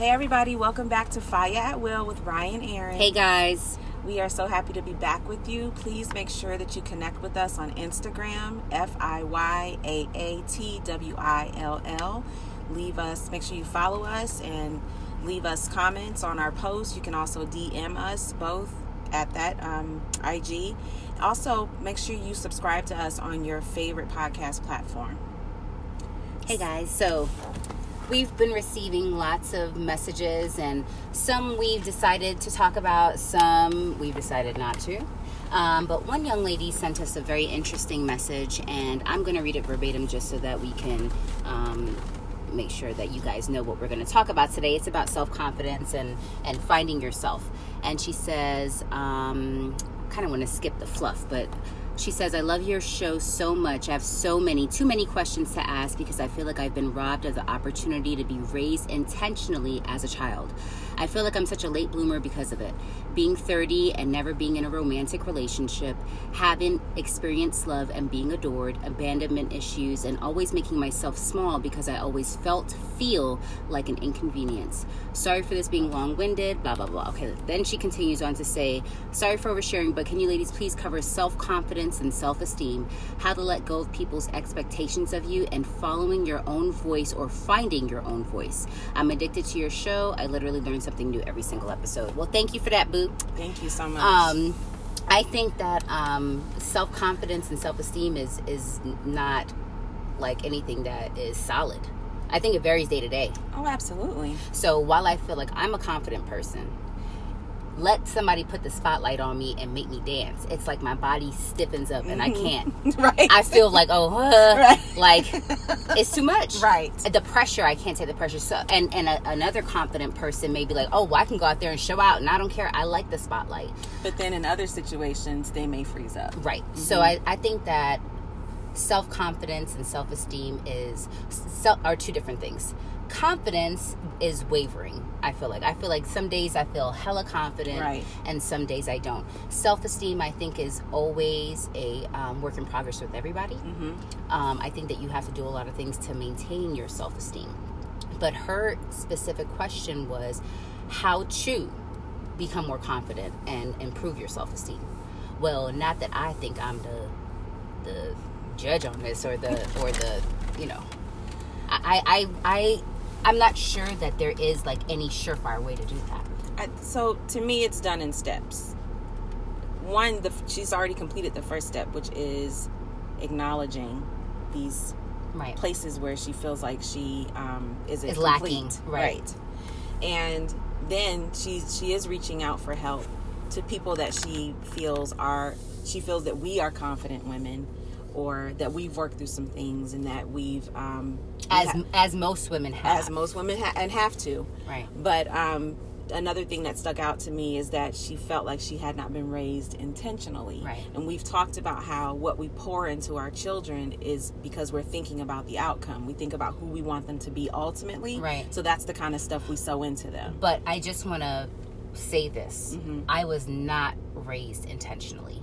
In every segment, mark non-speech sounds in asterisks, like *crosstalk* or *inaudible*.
Hey, everybody, welcome back to Fire at Will with Rye and Erin. Hey guys. We are so happy to be back with you. Please make sure that you connect with us on Instagram, F I Y A A T W I L L. Leave us, make sure you follow us and leave us comments on our posts. You can also DM us both at that um, IG. Also, make sure you subscribe to us on your favorite podcast platform. Hey guys. So we've been receiving lots of messages, and some we've decided to talk about, some we've decided not to. Um, but one young lady sent us a very interesting message, and I'm going to read it verbatim just so that we can um, make sure that you guys know what we're going to talk about today. It's about self confidence and, and finding yourself. And she says, um, kind of want to skip the fluff, but she says, I love your show so much. I have so many, too many questions to ask because I feel like I've been robbed of the opportunity to be raised intentionally as a child. I feel like I'm such a late bloomer because of it. Being 30 and never being in a romantic relationship, having experienced love and being adored, abandonment issues, and always making myself small because I always felt, feel like an inconvenience. Sorry for this being long winded, blah, blah, blah. Okay, then she continues on to say, Sorry for oversharing, but can you ladies please cover self confidence and self esteem, how to let go of people's expectations of you, and following your own voice or finding your own voice? I'm addicted to your show. I literally learn something new every single episode. Well, thank you for that, Boo. Thank you so much. Um, I think that um, self confidence and self esteem is is not like anything that is solid. I think it varies day to day. oh, absolutely. So while I feel like I'm a confident person, let somebody put the spotlight on me and make me dance. It's like my body stiffens up and I can't. *laughs* right. I feel like oh, uh, Right. like *laughs* it's too much. Right. The pressure, I can't take the pressure. So, and and a, another confident person may be like, oh, well, I can go out there and show out, and I don't care. I like the spotlight. But then in other situations, they may freeze up. Right. So I, I think that self confidence and self esteem is are two different things. Confidence is wavering. I feel like I feel like some days I feel hella confident, Right. and some days I don't. Self esteem, I think, is always a um, work in progress with everybody. Mm-hmm. Um, I think that you have to do a lot of things to maintain your self esteem. But her specific question was how to become more confident and improve your self esteem. Well, not that I think I'm the the judge on this or the or the you know I I I I'm not sure that there is like any surefire way to do that. I, so to me, it's done in steps. One, the, she's already completed the first step, which is acknowledging these Right. places where she feels like she um, is lacking, right. And then she she is reaching out for help to people that she feels are she feels that we are confident women, or that we've worked through some things and that we've um, As ha- as most women have. as most women ha- and have to. right. But um, another thing that stuck out to me is that she felt like she had not been raised intentionally. Right. And we've talked about how what we pour into our children is because we're thinking about the outcome. We think about who we want them to be ultimately. Right. So that's the kind of stuff we sow into them. But I just want to say this. Mm-hmm. I was not raised intentionally.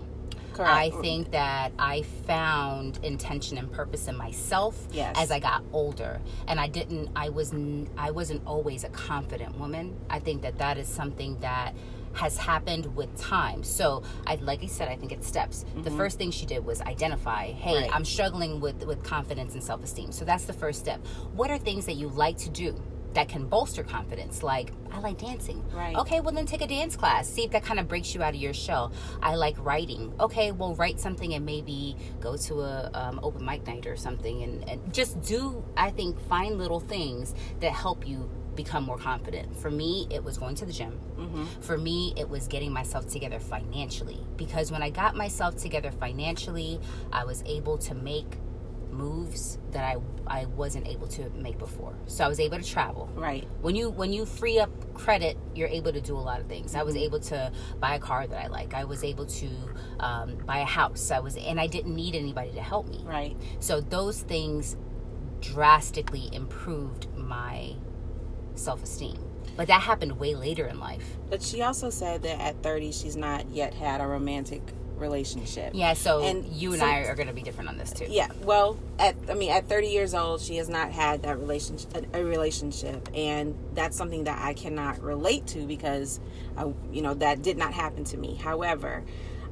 Correct. I think that I found intention and purpose in myself Yes. as I got older, and I didn't. I was. n- I wasn't always a confident woman. I think that that is something that has happened with time. So, I like I said, I think it's steps. The first thing she did was identify. Hey, Mm-hmm. Right. I'm struggling with with confidence and self esteem. So that's the first step. What are things that you like to do? That can bolster confidence. Like, I like dancing. Right. Okay, well, then take a dance class. See if that kind of breaks you out of your shell. I like writing. Okay, well, write something and maybe go to a um, open mic night or something, and, and just do. I think find little things that help you become more confident. For me, it was going to the gym. For me, it was getting myself together financially because when I got myself together financially, I was able to make moves that I I wasn't able to make before. So I was able to travel Right. when you when you free up credit you're able to do a lot of things i was Mm-hmm. able to buy a car that i like i was able to um, buy a house i was and i didn't need anybody to help me Right. so those things drastically improved my self-esteem but that happened way later in life But she also said that at 30, she's not yet had a romantic relationship. Yeah, so And you and some- I are going to be different on this too. Yeah, well, at I mean, at 30 years old, she has not had that relationship, a relationship, and that's something that I cannot relate to because, I, you know, that did not happen to me. However,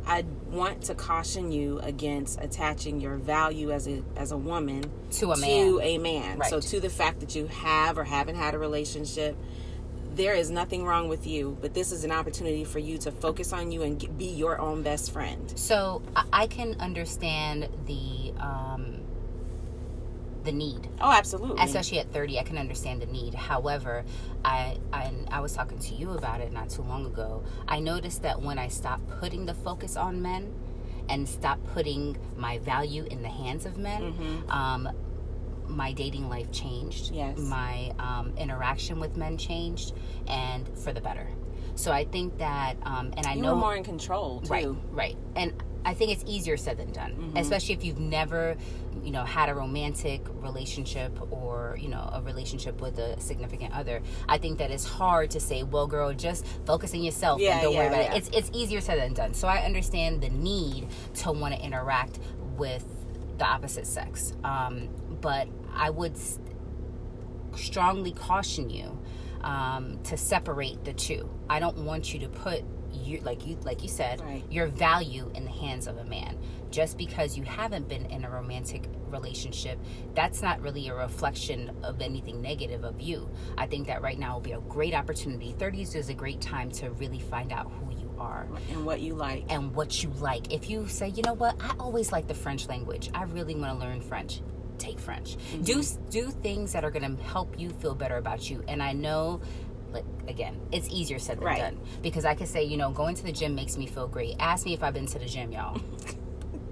I want to caution you against attaching your value as a as a woman To a man. to a man. Right. So to the fact that you have or haven't had a relationship. There is nothing wrong with you, but this is an opportunity for you to focus on you and get, be your own best friend. So I, can understand the um, the need, Oh, absolutely. especially at 30. I can understand the need. However, I, I I was talking to you about it not too long ago. I noticed that when I stopped putting the focus on men and stopped putting my value in the hands of men, Mm-hmm. um, my dating life changed. Yes. My um, interaction with men changed, and for the better. So I think that, um, and I you know were more in control too. Right, right. And I think it's easier said than done, especially if you've never, you know, had a romantic relationship or, you know, a relationship with a significant other. I think that it's hard to say, well, girl, just focus on yourself Yeah, and don't worry about yeah. it. It's, it's easier said than done. So I understand the need to want to interact with the opposite sex. Um, but I would strongly caution you um, to separate the two. I don't want you to put you like you like you said Right. your value in the hands of a man just because you haven't been in a romantic relationship that's not really a reflection of anything negative of you i think that right now will be a great opportunity 30s is a great time to really find out are And what you like. and what you like. If you say, you know what, I always like the French language. I really want to learn French. Take French. Do do things that are going to help you feel better about you. And I know like again, it's easier said than Right. done because I could say, you know, going to the gym makes me feel great. Ask me if I've been to the gym, y'all. *laughs*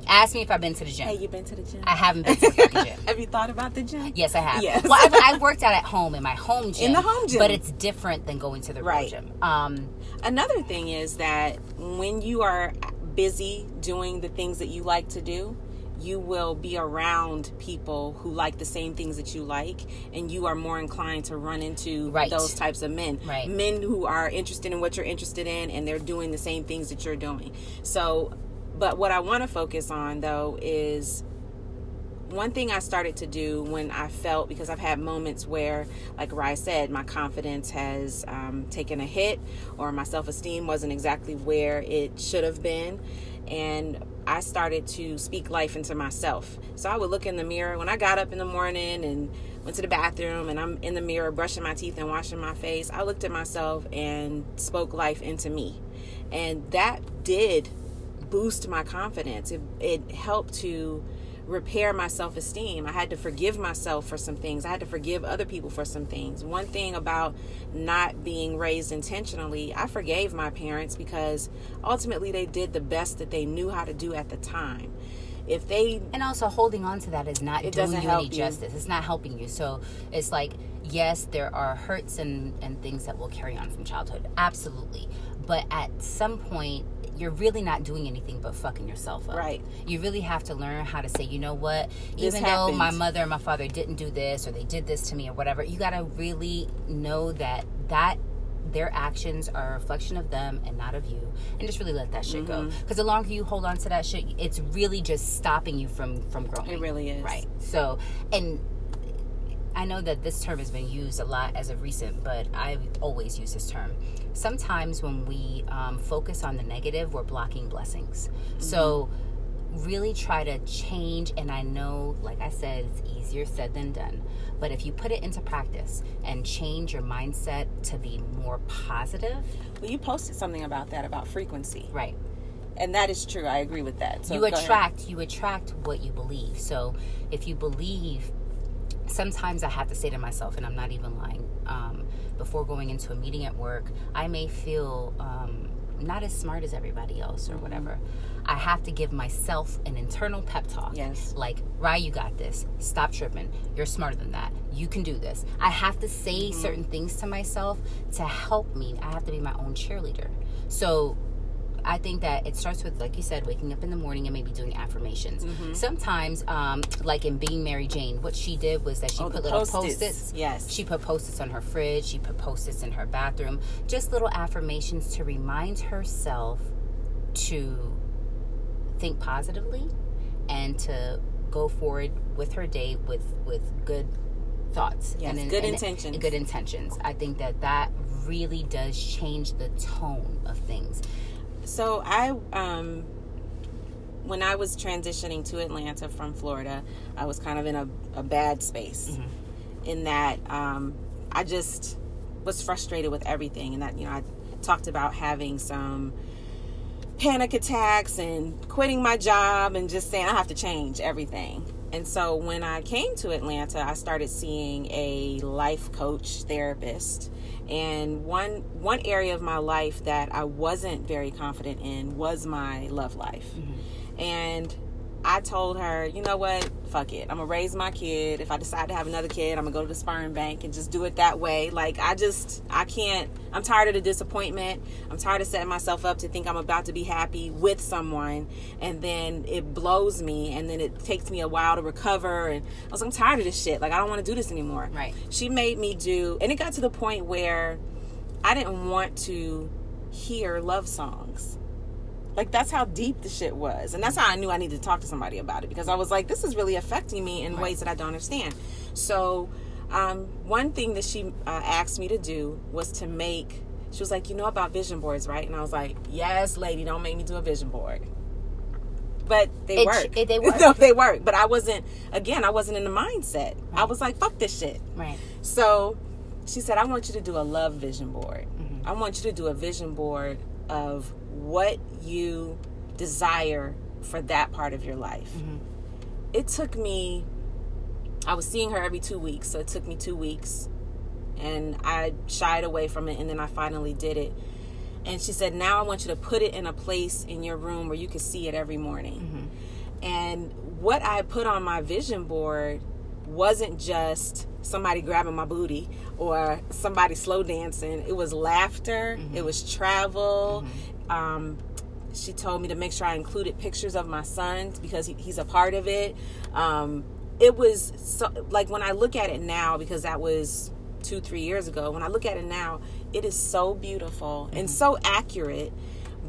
Ask me if I've been to the gym. Hey, you been to the gym? I haven't been to the *laughs* gym. Have you thought about the gym? Yes, I have. Yes. Well, I've, I've *laughs* worked out at home in my home gym. In the home gym. But it's different than going to the real Right. gym. Um, Another thing is that when you are busy doing the things that you like to do, you will be around people who like the same things that you like, and you are more inclined to run into Right. those types of men. Right. Men who are interested in what you're interested in, and they're doing the same things that you're doing. So, but what I want to focus on though is one thing I started to do when I felt because I've had moments where, like Rye said, my confidence has um, taken a hit or my self esteem wasn't exactly where it should have been. And I started to speak life into myself. So I would look in the mirror when I got up in the morning and went to the bathroom and I'm in the mirror brushing my teeth and washing my face. I looked at myself and spoke life into me. And that did boost my confidence. It, it helped to repair my self esteem. I had to forgive myself for some things. I had to forgive other people for some things. One thing about not being raised intentionally, I forgave my parents because ultimately they did the best that they knew how to do at the time. If they and also holding on to that is not It doing doesn't you any you. justice it's not helping you so it's like yes there are hurts and and things that will carry on from childhood absolutely but at some point you're really not doing anything but fucking yourself up. Right. You really have to learn how to say, you know what? This Even though my mother and my father didn't do this or they did this to me or whatever, you got to really know that that their actions are a reflection of them and not of you and just really let that shit go Mm-hmm. because the longer you hold on to that shit it's really just stopping you from from growing It really is. right so and I know that this term has been used a lot as of recent, but I've always used this term. Sometimes when we um, focus on the negative, we're blocking blessings. So really try to change. And I know, like I said, it's easier said than done. But if you put it into practice and change your mindset to be more positive, well, you posted something about that about frequency, right? and that is true. I agree with that. So you go ahead. attract you attract what you believe so if you believe sometimes i have to say to myself and i'm not even lying um, before going into a meeting at work i may feel um, not as smart as everybody else or whatever. I have to give myself an internal pep talk. Yes. like rye you got this. Stop tripping. You're smarter than that. You can do this. I have to say certain things to myself to help me. I have to be my own cheerleader. So I think that it starts with, like you said, waking up in the morning and maybe doing affirmations. Mm-hmm. Sometimes, um, like in Being Mary Jane, what she did was that she Oh, put little Post-its. post-its. Yes. She put post-its on her fridge. She put post-its in her bathroom. Just little affirmations to remind herself to think positively and to go forward with her day with with good thoughts Yes, and, good and- intentions. good intentions i think that that really does change the tone of things So I, um, when I was transitioning to Atlanta from Florida, I was kind of in a, a bad space. In that, um, I just was frustrated with everything, and that you know I talked about having some panic attacks and quitting my job and just saying I have to change everything. And so when I came to Atlanta, I started seeing a life coach therapist. And one one area of my life that I wasn't very confident in was my love life. Mm-hmm. And I told her, you know what? Fuck it. I'm gonna raise my kid. If I decide to have another kid, I'm gonna go to the sperm bank and just do it that way. Like I just I can't I'm tired of the disappointment. I'm tired of setting myself up to think I'm about to be happy with someone and then it blows me and then it takes me a while to recover and I was like, I'm tired of this shit. Like I don't want to do this anymore. Right. She made me do and it got to the point where I didn't want to hear love songs. Like that's how deep the shit was, and that's how I knew I needed to talk to somebody about it because I was like, this is really affecting me in ways that I don't understand. So, um, one thing that she uh, asked me to do was to make. She was like, you know about vision boards, right? And I was like, yes, lady, don't make me do a vision board. But they It- work. it- they *laughs* work. no, they work. But I wasn't. Again, I wasn't in the mindset. I was like, fuck this shit. right So she said, I want you to do a love vision board. Mm-hmm. I want you to do a vision board of what you desire for that part of your life. Mm-hmm. It took me, I was seeing her every two weeks, so it took me two weeks. And I shied away from it, and then I finally did it. And she said, Now I want you to put it in a place in your room where you can see it every morning. Mm-hmm. And what I put on my vision board wasn't just somebody grabbing my booty or somebody slow dancing. It was laughter, mm-hmm. it was travel. Mm-hmm. Um, she told me to make sure I included pictures of my son because he, he's a part of it. Um, it was so, like when I look at it now, because that was two, three years ago, when I look at it now, it is so beautiful and so accurate.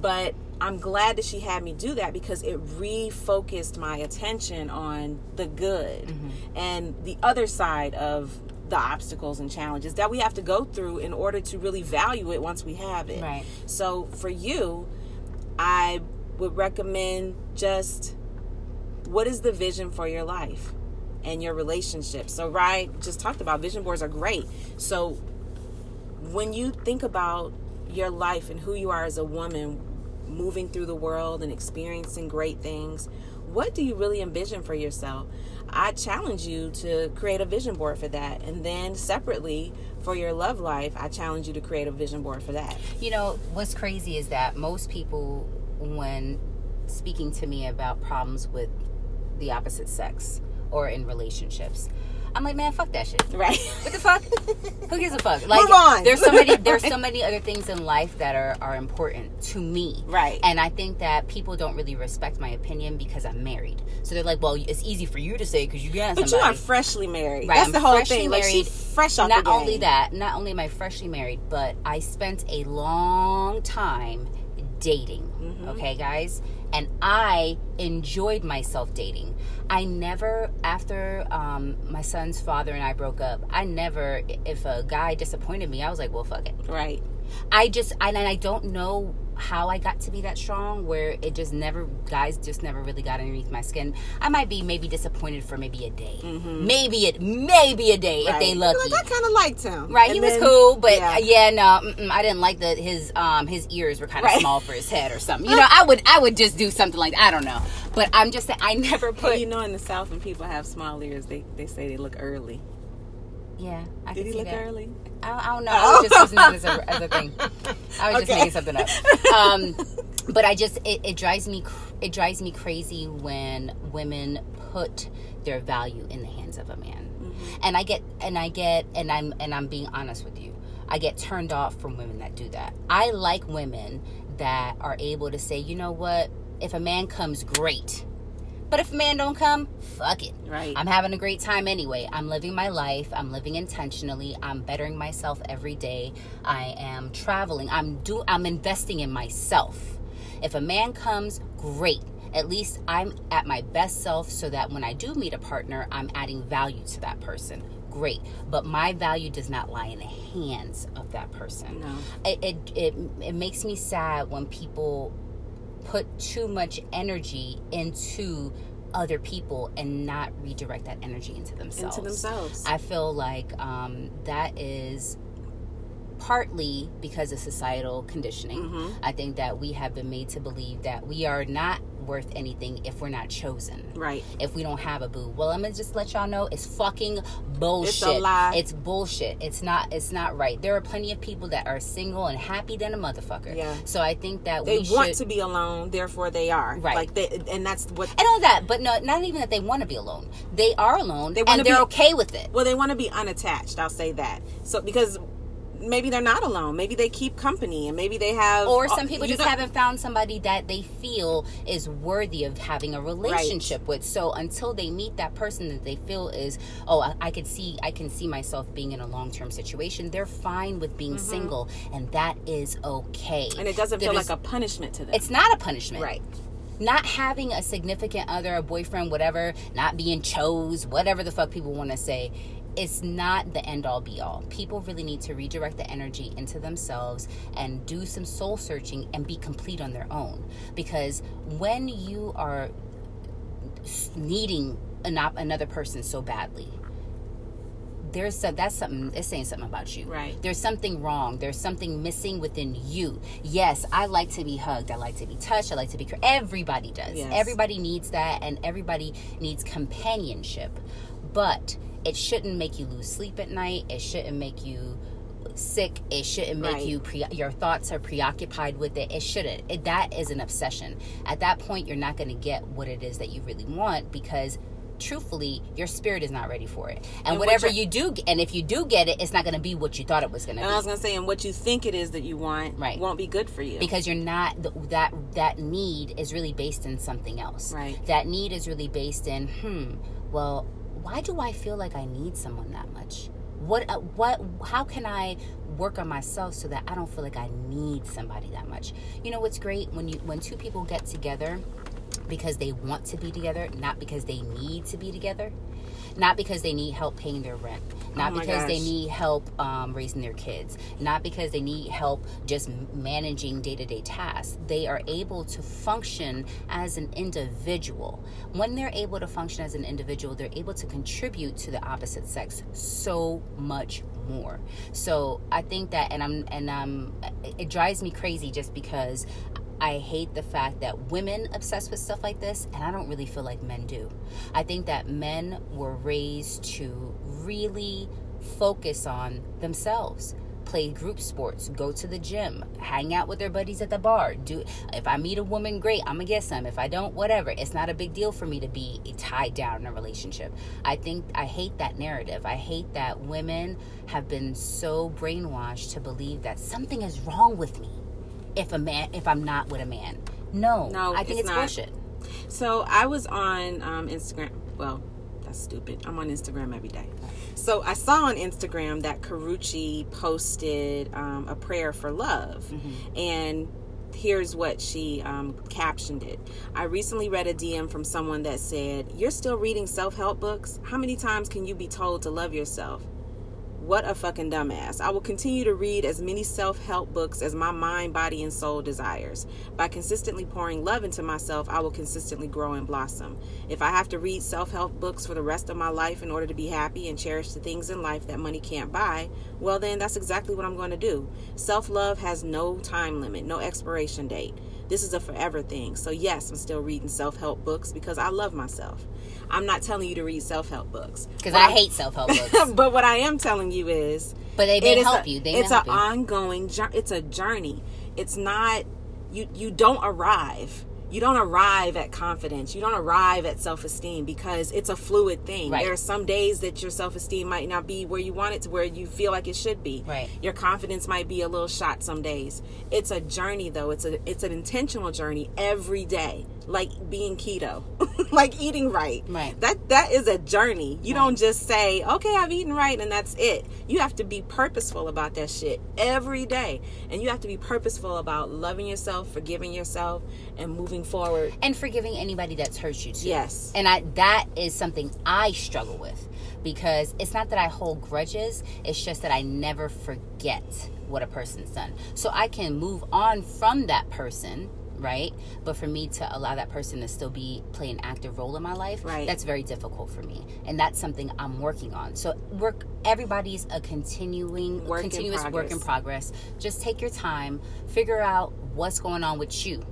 But I'm glad that she had me do that because it refocused my attention on the good and the other side of the obstacles and challenges that we have to go through in order to really value it once we have it. Right. So for you, I would recommend just what is the vision for your life and your relationship. So right, just talked about vision boards are great. So when you think about your life and who you are as a woman moving through the world and experiencing great things, what do you really envision for yourself? I challenge you to create a vision board for that. And then separately for your love life, I challenge you to create a vision board for that. You know, what's crazy is that most people, when speaking to me about problems with the opposite sex or in relationships, I'm like, man, fuck that shit. Right? What the fuck? Who gives a fuck? Like, Move on. there's so many, there's so *laughs* many other things in life that are are important to me. Right. And I think that people don't really respect my opinion because I'm married. So they're like, well, it's easy for you to say because you got But you are freshly married. Right, That's I'm the whole thing. Like she's fresh off not only that, not only am I freshly married, but I spent a long time dating. Mm-hmm. Okay, guys, and I enjoyed myself dating. I never, after um, my son's father and I broke up, I never, if a guy disappointed me, I was like, well, fuck it. Right. I just, and I don't know how I got to be that strong where it just never, guys just never really got underneath my skin. I might be maybe disappointed for maybe a day. Maybe it, maybe a day if they Mm-hmm. Lucky. Like, I kind of liked him. Right, And he was cool, but yeah. yeah, no, I didn't like that his um his ears were kind of Right. small for his head or something. You know, I would I would just do something like that. I don't know, but I'm just saying I never put. you know, in the South, when people have small ears, they, they say they look early. yeah, I Did he look that. early? I, I don't know. I was just using that as a, as a thing. I was just making something up. Um, but I just it, it drives me it drives me crazy when women put their value in the hands of a man, and I get and I get and I'm and I'm being honest with you. I get turned off from women that do that. I like women that are able to say, you know what, if a man comes, great. But if a man don't come, fuck it. Right. I'm having a great time anyway. I'm living my life. I'm living intentionally. I'm bettering myself every day. I am traveling. I'm do I'm investing in myself. If a man comes, great. At least I'm at my best self so that when I do meet a partner, I'm adding value to that person. Great, but my value does not lie in the hands of that person. No. It, it, it, it makes me sad when people put too much energy into other people and not redirect that energy into themselves. Into themselves. I feel like um, that is partly because of societal conditioning. Mm-hmm. I think that we have been made to believe that we are not worth anything if we're not chosen. Right. If we don't have a boo. Well, I'm gonna just let y'all know it's fucking bullshit. It's a lie. It's bullshit. It's not it's not right. There are plenty of people that are single and happy than a motherfucker. Yeah. So I think that They want should to be alone, therefore they are. Right. Like they, and that's what. and all that, but no, not even that they want to be alone. They are alone, They and they're be- okay with it. Well, they want to be unattached. I'll say that. So because maybe they're not alone. Maybe they keep company, and maybe they have. Or some people just haven't found somebody that they feel is worthy of having a relationship with. So until they meet that person that they feel is, oh, I, I could see, I can see myself being in a long term situation. They're fine with being single, and that is okay. Mm-hmm. and it doesn't There feel is- like a punishment to them. It's not a punishment, right. not having a significant other, a boyfriend, whatever, not being chose, whatever the fuck people want to say, it's not the end all be all. People really need to redirect the energy into themselves and do some soul searching and be complete on their own. Because when you are needing an op- another person so badly, there's some, that's something it's saying something about you Right. there's something wrong there's something missing within you yes i like to be hugged i like to be touched i like to be everybody does Yes. everybody needs that and everybody needs companionship but it shouldn't make you lose sleep at night it shouldn't make you sick it shouldn't make Right. you pre- your thoughts are preoccupied with it it shouldn't it, that is an obsession at that point you're not going to get what it is that you really want because truthfully your spirit is not ready for it and, And whatever you do and if you do get it it's not going to be what you thought it was going to And I was gonna say, and what you think it is that you want, Right. won't be good for you. because you're not that that need is really based in something else Right. that need is really based in hmm well why do i feel like i need someone that much? What uh, what how can i work on myself so that i don't feel like i need somebody that much? You know what's great? When you when two people get together because they want to be together not because they need to be together not because they need help paying their rent. Not Oh because they need help um, raising their kids. Not because they need help just managing day-to-day tasks. They are able to function as an individual. When they're able to function as an individual they're able to contribute to the opposite sex so much more. So i think that and i'm and um it drives me crazy just because I hate the fact that women obsess with stuff like this, and I don't really feel like men do. I think that men were raised to really focus on themselves. Play group sports, go to the gym, hang out with their buddies at the bar. Do if I meet a woman, great, I'm gonna get some. If I don't, whatever. It's not a big deal for me to be tied down in a relationship. I think I hate that narrative. I hate that women have been so brainwashed to believe that something is wrong with me if a man if I'm not with a man. No, No, I think it's it's, bullshit. So I was on um, Instagram. Well, that's stupid. I'm on Instagram every day. So I saw on Instagram that Karuchi posted um, a prayer for love, and here's what she um, captioned it. I recently read a DM from someone that said, "You're still reading self-help books. How many times can you be told to love yourself?" What a fucking dumbass. I will continue to read as many self help books as my mind, body, and soul desires. By consistently pouring love into myself, I will consistently grow and blossom. If I have to read self help books for the rest of my life in order to be happy and cherish the things in life that money can't buy, well, then that's exactly what I'm going to do. Self love has no time limit, no expiration date. This is a forever thing. So, yes, I'm still reading self help books because I love myself. I'm not telling you to read self help books. Because I I'm- hate self help *laughs* books, but what I am telling you is, but they is help a- you. They it's an ongoing. It's a journey. It's not you. You don't arrive. You don't arrive at confidence. You don't arrive at self esteem because it's a fluid thing. Right. There are some days that your self esteem might not be where you want it to, where you feel like it should be. Right. Your confidence might be a little shot some days. It's a journey though. It's a it's an intentional journey every day like being keto, *laughs* like eating right. Right. That that is a journey. You don't just say, "Okay, I've eaten right," and that's it. You have to be purposeful about that shit every day, and you have to be purposeful about loving yourself, forgiving yourself, and moving forward. and forgiving anybody that's hurt you too. Yes. And I that is something I struggle with because it's not that I hold grudges, it's just that I never forget what a person's done. So I can move on from that person, right? But for me to allow that person to still be play an active role in my life, Right. that's very difficult for me. And that's something I'm working on. So work everybody's a continuing Work in continuous work in progress. progress. Just take your time, figure out what's going on with you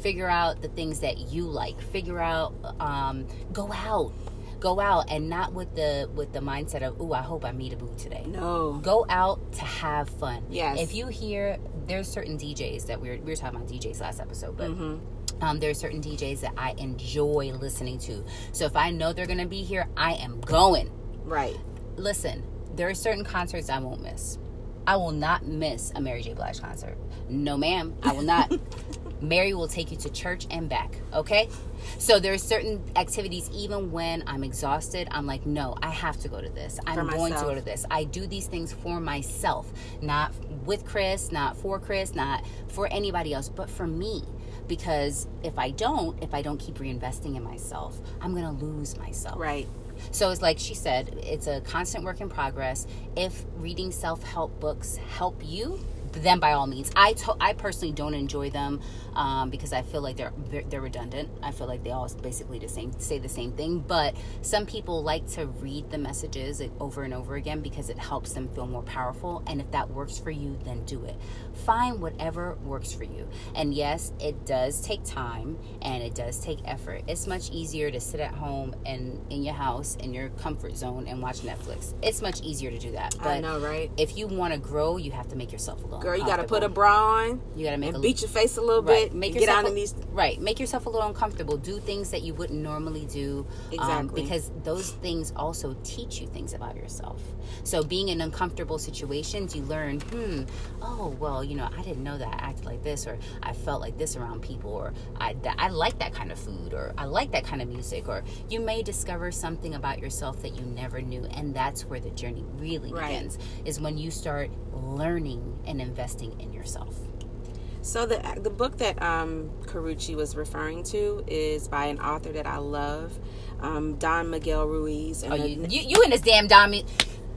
figure out the things that you like figure out um, go out go out and not with the with the mindset of oh i hope i meet a boo today No. go out to have fun Yes. if you hear there's certain djs that we were, we were talking about djs last episode but Mm-hmm. um, there are certain DJs that I enjoy listening to. So if I know they're gonna be here, I am going. Right. Listen, there are certain concerts I won't miss. I will not miss a Mary J. Blige concert. No, ma'am, I will not. *laughs* Mary will take you to church and back, okay? So there are certain activities, even when I'm exhausted, I'm like, no, I have to go to this. I'm going to go to this. I do these things for myself, not with Chris, not for Chris, not for anybody else, but for me. Because if I don't, if I don't keep reinvesting in myself, I'm gonna lose myself. Right. So it's like she said, it's a constant work in progress. If reading self help books help you, then by all means. I to- I personally don't enjoy them um, because I feel like they're, they're they're redundant. I feel like they all basically the same say the same thing. But some people like to read the messages over and over again because it helps them feel more powerful. And if that works for you, then do it. Find whatever works for you. And yes, it does take time and it does take effort. It's much easier to sit at home and in your house in your comfort zone and watch Netflix. It's much easier to do that. But I know, right? if you want to grow, you have to make yourself alone. Girl, you got to put a bra on You got to make and a beat your face a little right. bit. Make and get yourself out a- in these. right. Make yourself a little uncomfortable. Do things that you wouldn't normally do. um, Exactly. because those things also teach you things about yourself. So being in uncomfortable situations, you learn. Hmm. Oh well, you know, I didn't know that I acted like this, or I felt like this around people, or I that, I like that kind of food, or I like that kind of music, or you may discover something about yourself that you never knew, and that's where the journey really Right. begins. Is when you start learning and investing in yourself. So the the book that um, Carucci was referring to is by an author that I love, um, Don Miguel Ruiz. And Oh, the- you, you, you in this damn Dami.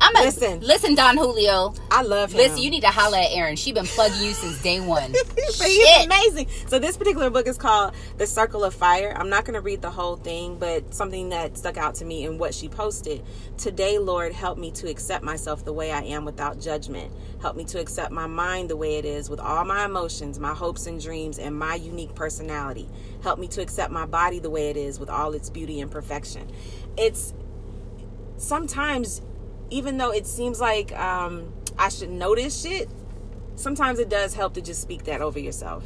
I'm a, Listen. listen, Don Julio. I love him. Listen, you need to holler at Erin. She been plugging you since day one. but *laughs* he's amazing. So this particular book is called The Circle of Fire. I'm not going to read the whole thing, but something that stuck out to me in what she posted. Today, Lord, help me to accept myself the way I am without judgment. Help me to accept my mind the way it is with all my emotions, my hopes and dreams, and my unique personality. Help me to accept my body the way it is with all its beauty and perfection. It's sometimes, even though it seems like um, I should notice shit, sometimes it does help to just speak that over yourself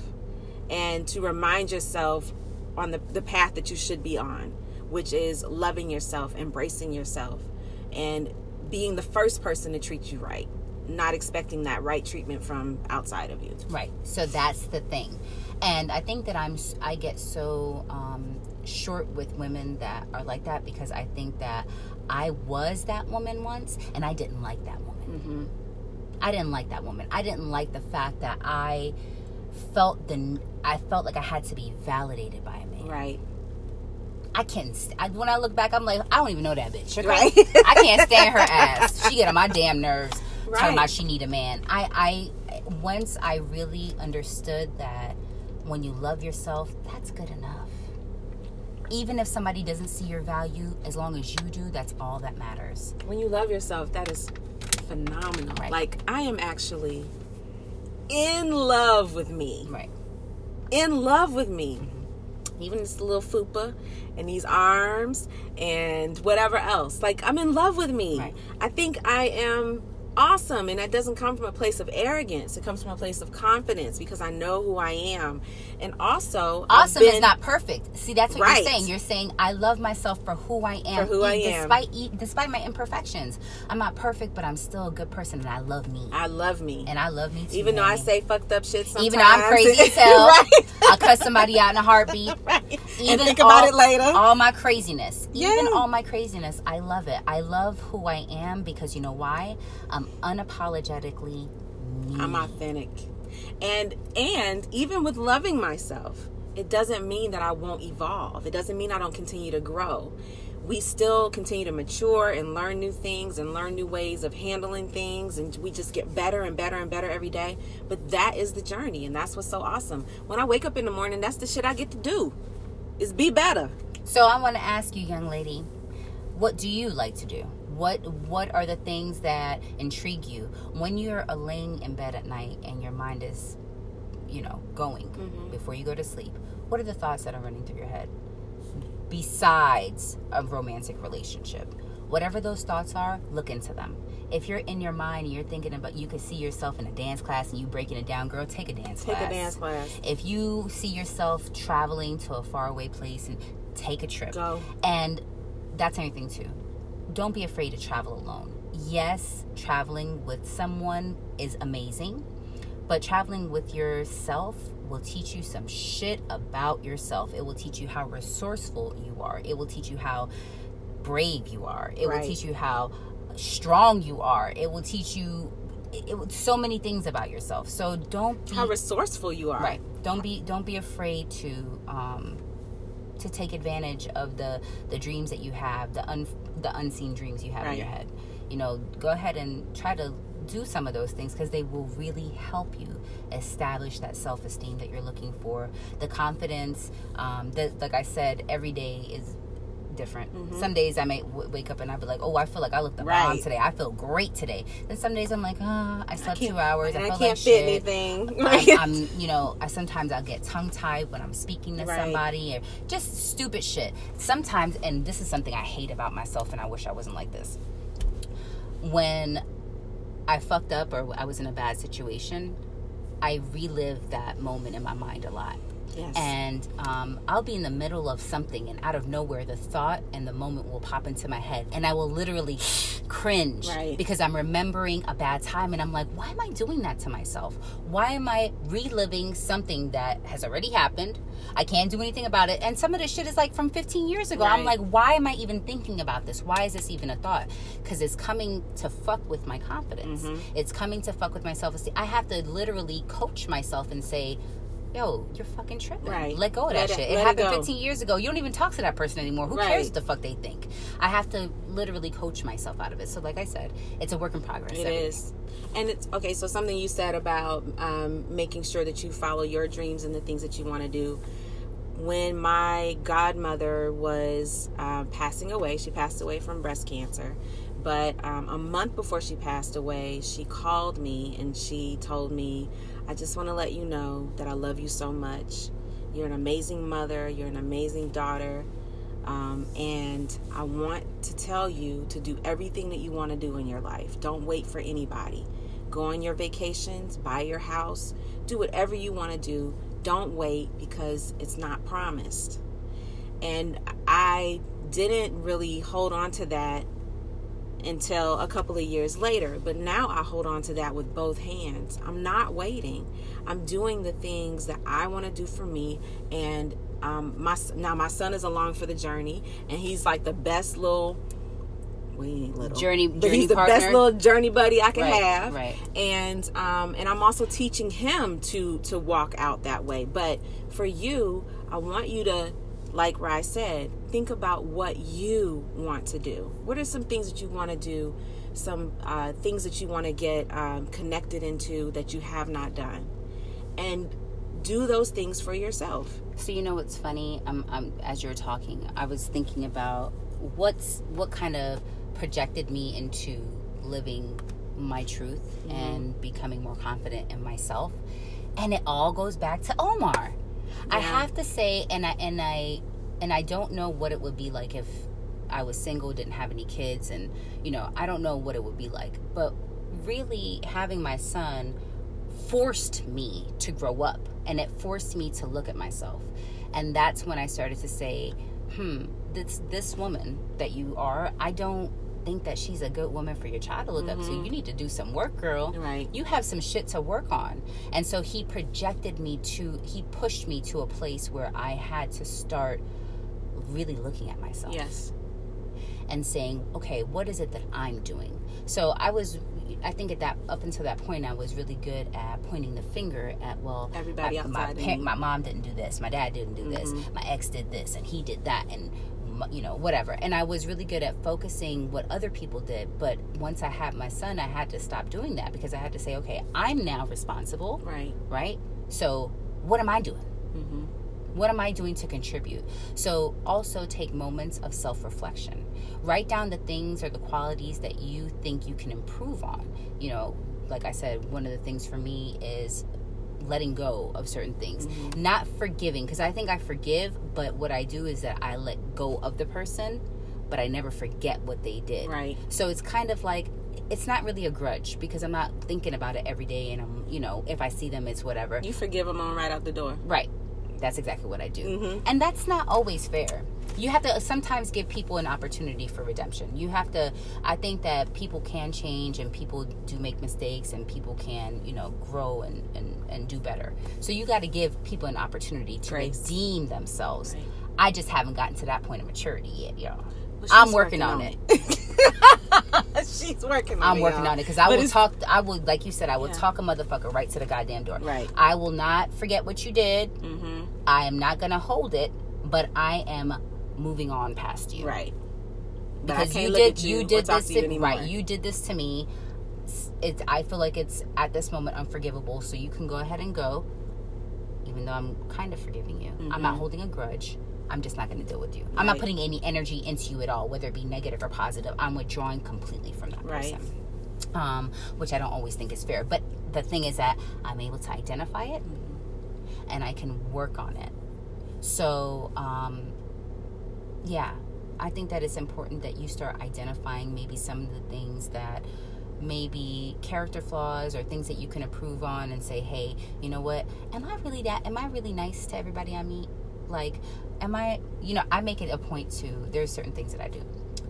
and to remind yourself on the, the path that you should be on, which is loving yourself, embracing yourself, and being the first person to treat you right, not expecting that right treatment from outside of you. Right. So that's the thing. And I think that I'm I get so um, short with women that are like that because I think that I was that woman once and I didn't like that woman. Mm-hmm. I didn't like that woman. I didn't like the fact that I felt the I felt like I had to be validated by a man. Right. I can't. St- I, when I look back, I'm like, I don't even know that bitch. okay? Right. I can't stand her ass. She get on my damn nerves. Right. Talking about she need a man. I, I, once I really understood that when you love yourself, that's good enough. Even if somebody doesn't see your value, as long as you do, that's all that matters. When you love yourself, that is phenomenal. Right. Like, I am actually in love with me. Right. in love with me. Mm-hmm. Even this little fupa and these arms and whatever else. Like I'm in love with me. Right. I think I am awesome. And that doesn't come from a place of arrogance. It comes from a place of confidence because I know who I am. And also, awesome is not perfect. See, that's what Right. you're saying. You're saying I love myself for who I am, For who I e- am. despite despite my imperfections. I'm not perfect, but I'm still a good person, and I love me, I love me. and I love me too. Even though I say fucked up shit sometimes. even though I'm crazy as *laughs* hell, right. I'll cut somebody out in a heartbeat. *laughs* right. Even and think about all- it later. All my craziness, even all my craziness, I love it. I love who I am because you know why? I'm unapologetically me. I'm authentic. And and even with loving myself, it doesn't mean that I won't evolve. It doesn't mean I don't continue to grow. We still continue to mature and learn new things and learn new ways of handling things and we just get better and better and better every day. But that is the journey and that's what's so awesome. When I wake up in the morning, that's the shit I get to do. Is be better. So I want to ask you, young lady, what do you like to do? What What are the things that intrigue you when you're uh, laying in bed at night and your mind is, you know, going Mm-hmm. before you go to sleep? What are the thoughts that are running through your head besides a romantic relationship? Whatever those thoughts are, look into them. If you're in your mind and you're thinking about, you could see yourself in a dance class and you breaking it down, girl, take a dance class. Take class. a dance class. If you see yourself traveling to a faraway place and take a trip. Go. And that's anything too. Don't be afraid to travel alone. Yes, traveling with someone is amazing, but traveling with yourself will teach you some shit about yourself. It will teach you how resourceful you are. It will teach you how brave you are. It Right. will teach you how strong you are. It will teach you it, it, so many things about yourself. So don't be How resourceful you are. right don't be don't be afraid to um to take advantage of the the dreams that you have the un the unseen dreams you have in your head. You know go ahead and try to do some of those things because they will really help you establish that self-esteem that you're looking for. The confidence um that like i said every day is different some days i may w- wake up and i'll be like oh i feel like i look the bomb Mm-hmm. Today i feel great today then some days i'm like ah i slept Can't- two hours and i, I can't like fit anything. *laughs* I'm, *laughs* I'm, you know, I sometimes I'll get tongue tied when I'm speaking to Right. somebody or just stupid shit. Sometimes, and this is something I hate about myself, and I wish I wasn't like this. When I fucked up or I was in a bad situation, I relive that moment in my mind a lot. Yes. And um, I'll be in the middle of something, and out of nowhere, the thought and the moment will pop into my head, and I will literally *sighs* cringe Right. because I'm remembering a bad time, and I'm like, why am I doing that to myself? Why am I reliving something that has already happened? I can't do anything about it, and some of this shit is like from 15 years ago. I'm like, why am I even thinking about this? Why is this even a thought? Because it's coming to fuck with my confidence. Mm-hmm. It's coming to fuck with my self esteem. I have to literally coach myself and say, yo, you're fucking tripping. Right. Let go of that it- shit. It it happened go. 15 years ago. You don't even talk to that person anymore. Who Right. cares what the fuck they think? I have to literally coach myself out of it. So, like I said, it's a work in progress. It is. And it's okay. So, something you said about um, making sure that you follow your dreams and the things that you want to do. When my godmother was um, passing away, she passed away from breast cancer. But um, a month before she passed away, she called me and she told me, I just want to let you know that I love you so much. You're an amazing mother, you're an amazing daughter. Um, and I want to tell you to do everything that you want to do in your life. Don't wait for anybody. Go on your vacations, buy your house, do whatever you want to do. Don't wait because it's not promised. And I didn't really hold on to that until a couple of years later. But now I hold on to that with both hands. I'm not waiting. I'm doing the things that I want to do for me. And um, my now my son is along for the journey, and he's like the best little. Well, ain't little Journey- but journey he's the best little journey buddy I can Right, have. right. And um, and I'm also teaching him to to walk out that way. But for you, I want you to like Rye said, think about what you want to do. What are some things that you want to do? Some uh, things that you want to get um, connected into that you have not done, and do those things for yourself. So you know what's funny? Um, um, as you're talking, I was thinking about what's what kind of projected me into living my truth Mm-hmm. and becoming more confident in myself, and it all goes back to Omar. I have to say, and I and I and I don't know what it would be like if I was single, didn't have any kids, and you know I don't know what it would be like, but really having my son forced me to grow up and it forced me to look at myself. And that's when I started to say, hmm, this this woman that you are, I don't think that she's a good woman for your child to look mm-hmm. up to. You need to do some work, girl. Right. You have some shit to work on. And so he projected me to he pushed me to a place where I had to start really looking at myself. Yes. And saying, okay, what is it that I'm doing? So I was I think at that up until that point, I was really good at pointing the finger at well, everybody I, outside. My, my mom didn't do this, my dad didn't do mm-hmm. this, my ex did this, and he did that, and you know whatever. And I was really good at focusing what other people did. But once I had my son, I had to stop doing that because I had to say, okay, I'm now responsible. Right. Right. So what am I doing? Mm-hmm. What am I doing to contribute? So also take moments of self reflection. Write down the things or the qualities that you think you can improve on. You know, like I said, one of the things for me is letting go of certain things, mm-hmm. not forgiving, because I think I forgive, but what I do is that I let go of the person, but I never forget what they did. Right. So it's kind of like it's not really a grudge because I'm not thinking about it every day, and I'm you know if I see them, it's whatever. You forgive them on right out the door. Right. That's exactly what I do. Mm-hmm. And that's not always fair. You have to sometimes give people an opportunity for redemption. You have to, I think that people can change and people do make mistakes and people can, you know, grow and, and, and do better. So you got to give people an opportunity to Grace. redeem themselves. Right. I just haven't gotten to that point of maturity yet, y'all. Well, I'm working, working on, on, it. *laughs* she's working. On I'm it, I'm working y'all. on it because I but will talk. I will, like you said, I will yeah. talk a motherfucker right to the goddamn door. Right. I will not forget what you did. Mm-hmm. I am not gonna hold it, but I am moving on past you. Right. Because you did you, you did this to, me. right. You did this to me. It's I feel like it's at this moment unforgivable. So you can go ahead and go, even though I'm kind of forgiving you. Mm-hmm. I'm not mm-hmm. holding a grudge. I'm just not going to deal with you. Right. I'm not putting any energy into you at all, whether it be negative or positive. I'm withdrawing completely from that right. person. Um, which I don't always think is fair. But the thing is that I'm able to identify it mm-hmm. and I can work on it. So, um, yeah, I think that it's important that you start identifying maybe some of the things that maybe character flaws or things that you can improve on and say, hey, you know what? Am I really that? Am I really nice to everybody I meet? Like, am I, you know, I make it a point to, there's certain things that I do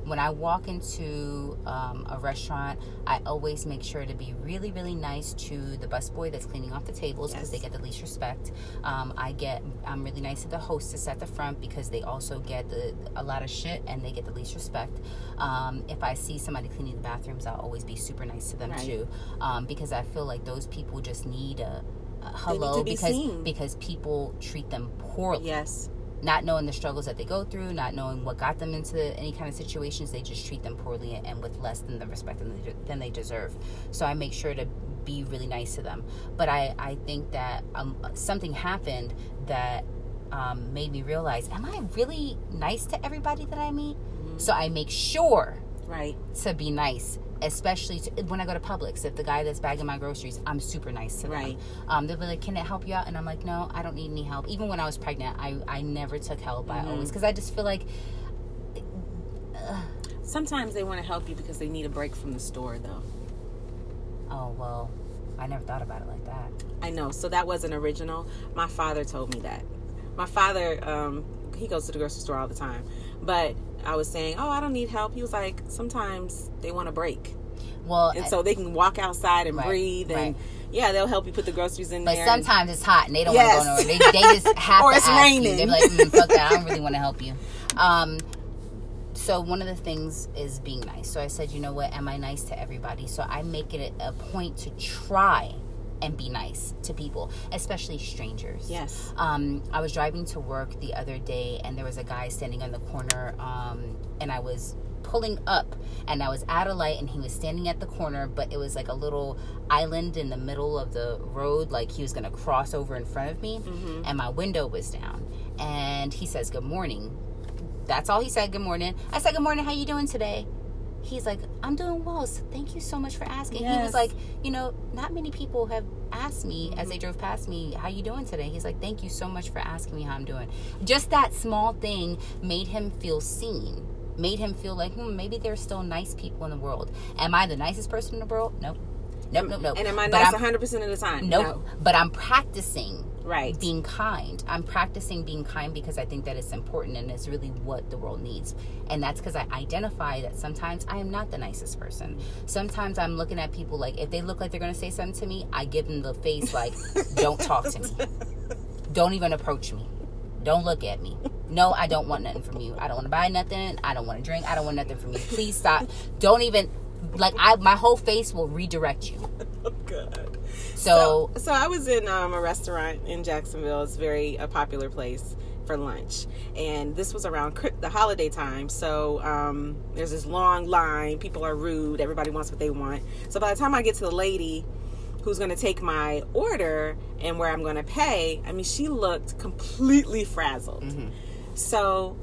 when I walk into um, a restaurant, I always make sure to be really, really nice to the busboy that's cleaning off the tables because yes. they get the least respect. Um, I get, I'm really nice to the hostess at the front because they also get the, a lot of shit and they get the least respect. Um, if I see somebody cleaning the bathrooms, I'll always be super nice to them right. too um, because I feel like those people just need a, a hello be because seen. because people treat them poorly. Yes not knowing the struggles that they go through, not knowing what got them into any kind of situations, they just treat them poorly and with less than the respect than they deserve. So I make sure to be really nice to them. But I, I think that um, something happened that um, made me realize, am I really nice to everybody that I meet? Mm-hmm. So I make sure right to be nice especially to, when I go to Publix. If the guy that's bagging my groceries, I'm super nice to them. Right. Um, they'll be like, "Can it help you out?" And I'm like, "No, I don't need any help." Even when I was pregnant, I I never took help. Mm-hmm. I always because I just feel like. Uh, Sometimes they want to help you because they need a break from the store, though. Oh well, I never thought about it like that. I know. So that wasn't original. My father told me that. My father, um, he goes to the grocery store all the time, but I was saying, "Oh, I don't need help." He was like, "Sometimes they want a break." Well, and so they can walk outside and right, breathe and. Right. Yeah, they'll help you put the groceries in but there. But sometimes and, it's hot and they don't yes. want to go nowhere. They, they just *laughs* have or to it's ask raining. you. They're like, mm, "Fuck that! I don't really *laughs* want to help you." Um, so one of the things is being nice. So I said, you know what? Am I nice to everybody? So I make it a point to try and be nice to people, especially strangers. Yes. Um, I was driving to work the other day, and there was a guy standing on the corner, um, and I was pulling up and I was at a light and he was standing at the corner, but it was like a little island in the middle of the road, like he was gonna cross over in front of me, mm-hmm. and my window was down. And he says, Good morning. That's all he said, Good morning. I said, Good morning, how you doing today? He's like, I'm doing well. So thank you so much for asking. Yes. He was like, you know, not many people have asked me mm-hmm. as they drove past me, how you doing today? He's like, thank you so much for asking me how I'm doing. Just that small thing made him feel seen. Made him feel like, hmm, maybe there's still nice people in the world. Am I the nicest person in the world? Nope. Nope, nope, nope. And am I But nice I'm- 100% of the time? Nope. No. But I'm practicing Right. being kind. I'm practicing being kind because I think that it's important and it's really what the world needs. And that's because I identify that sometimes I am not the nicest person. Sometimes I'm looking at people like if they look like they're going to say something to me, I give them the face like, *laughs* don't talk to me. Don't even approach me. Don't look at me. No, I don't want nothing from you. I don't want to buy nothing. I don't want to drink. I don't want nothing from you. Please stop. Don't even like I my whole face will redirect you. *laughs* Oh, God. So, so I was in um, a restaurant in Jacksonville. It's very a popular place for lunch, and this was around the holiday time. So um, there's this long line. People are rude. Everybody wants what they want. So by the time I get to the lady who's going to take my order and where I'm going to pay, I mean, she looked completely frazzled. So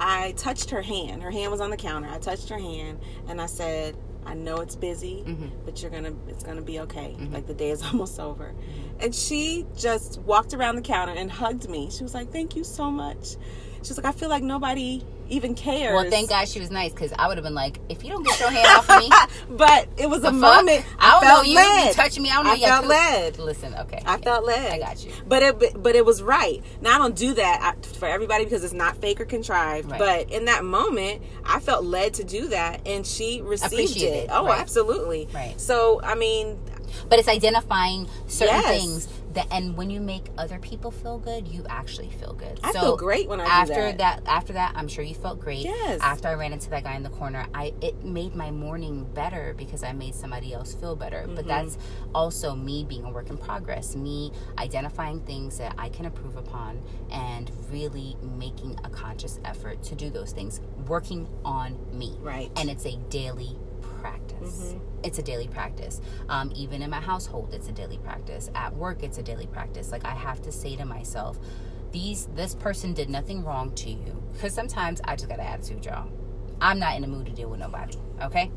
I touched her hand. Her hand was on the counter. I touched her hand and I said, I know it's busy, mm-hmm. but you're gonna it's gonna be okay. Mm-hmm. Like the day is *laughs* almost over. Mm-hmm. And she just walked around the counter and hugged me. She was like, Thank you so much. She was like, I feel like nobody even cares. well, thank God she was nice because I would have been like, if you don't get your hand off of me, *laughs* but it was a fuck? moment. I don't felt know you. led. You touching me. I don't know I you. felt led. Listen, okay. I felt led. I got you. But it but it was right. Now I don't do that for everybody because it's not fake or contrived. Right. But in that moment, I felt led to do that, and she received Appreciate it. it, Oh, right. absolutely. Right. So I mean, But it's identifying certain Yes. things that, and when you make other people feel good, you actually feel good. I so feel great when I do after that. After that, I'm sure you felt great. Yes. After I ran into that guy in the corner, I it made my morning better because I made somebody else feel better. But Mm-hmm. that's also me being a work in progress. Me identifying things that I can improve upon and really making a conscious effort to do those things, working on me. Right. And it's a daily practice. It's a daily practice. Um, even in my household, it's a daily practice. At work, it's a daily practice. Like I have to say to myself, these this person did nothing wrong to you. Because sometimes I just got an attitude, y'all. I'm not in the mood to deal with nobody. Okay.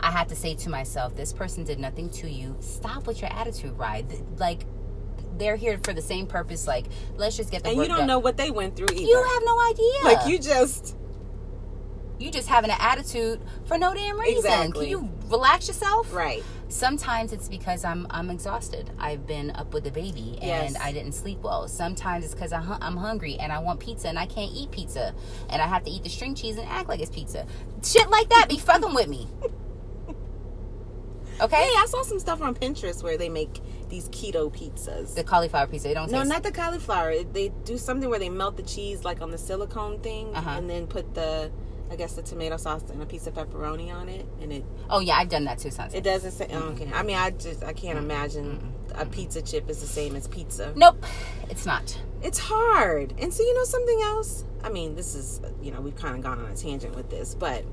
I have to say to myself, this person did nothing to you. Stop with your attitude ride. Th- Like they're here for the same purpose. Like let's just get the and you don't done. know what they went through either. You have no idea. like you just you just having an attitude for no damn reason. Exactly. Can you relax yourself? right. Sometimes it's because I'm I'm exhausted. I've been up with the baby and Yes. I didn't sleep well. Sometimes it's because I'm, I'm hungry and I want pizza and I can't eat pizza and I have to eat the string cheese and act like it's pizza. Shit like that be *laughs* fucking with me. Okay. Hey, I saw some stuff on Pinterest where they make these keto pizzas. The cauliflower pizza. They don't no, taste. not the cauliflower. They do something where they melt the cheese like on the silicone thing, Uh-huh. and then put the, I guess the tomato sauce and a piece of pepperoni on it, and it oh yeah, I've done that too. Sunset. it doesn't say. oh, okay, I mean, I just I can't imagine a pizza chip is the same as pizza. Nope, it's not. It's hard. And so you know something else. I mean, this is you know we've kind of gone on a tangent with this, but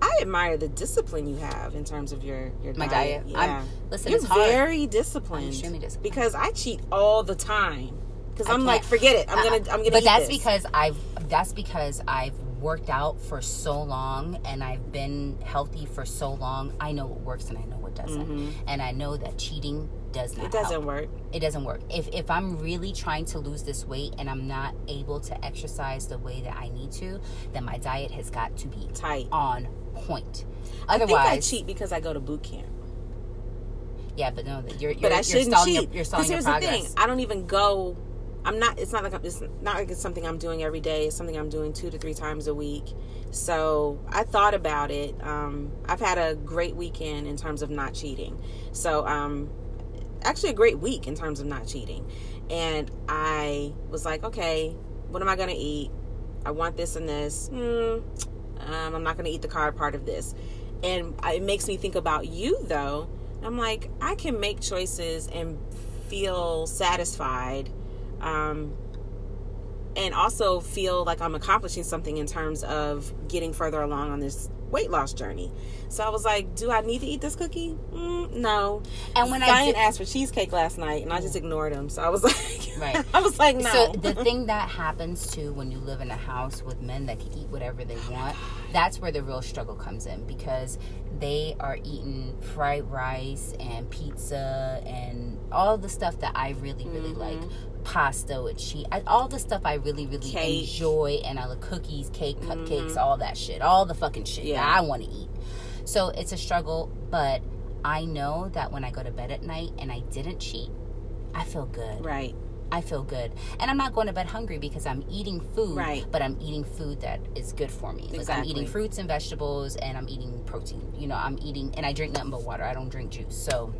I admire the discipline you have in terms of your your My diet. diet. Yeah, I'm- listen, you're it's hard. very disciplined. Extremely disciplined. because I cheat all the time. Because I'm like, forget it. I'm Uh, gonna I'm gonna. But eat that's this. because I've that's because I've worked out for so long and I've been healthy for so long. I know what works and I know what doesn't. And I know that cheating does not Mm-hmm. it doesn't help. work. It doesn't work. If if I'm really trying to lose this weight and I'm not able to exercise the way that I need to, then my diet has got to be Tight. on point. I think I cheat because I go to boot camp. yeah, but no, you're you're, But I you're shouldn't stalling cheat. your, you're stalling your here's the thing: I don't even go. I'm not. It's not like I'm, it's not like it's something I'm doing every day. It's something I'm doing two to three times a week. So I thought about it. Um, I've had a great weekend in terms of not cheating. So um, actually a great week in terms of not cheating. And I was like, okay, what am I gonna eat? I want this and this. Hmm, um, I'm not gonna eat the carb part of this. And it makes me think about you though. I'm like, I can make choices and feel satisfied. Um, and also feel like I'm accomplishing something in terms of getting further along on this weight loss journey. So I was like, do I need to eat this cookie? Mm, no. And when I Zion did- asked for cheesecake last night, and I just ignored him. So I was *laughs* like, Right. *laughs* I was like, no. So the thing that happens too when you live in a house with men that can eat whatever they want, that's where the real struggle comes in because they are eating fried rice and pizza and all the stuff that I really really like. Pasta with cheese, I- all the stuff I really really Cake. enjoy, and I the cookies, cake, cupcakes, mm-hmm. all that shit, all the fucking shit Yeah. that I want to eat. So it's a struggle, but I know that when I go to bed at night and I didn't cheat, I feel good. Right. I feel good. And I'm not going to bed hungry because I'm eating food, Right. but I'm eating food that is good for me. Like I'm eating fruits and vegetables and I'm eating protein. You know, I'm eating and I drink nothing but water. I don't drink juice. So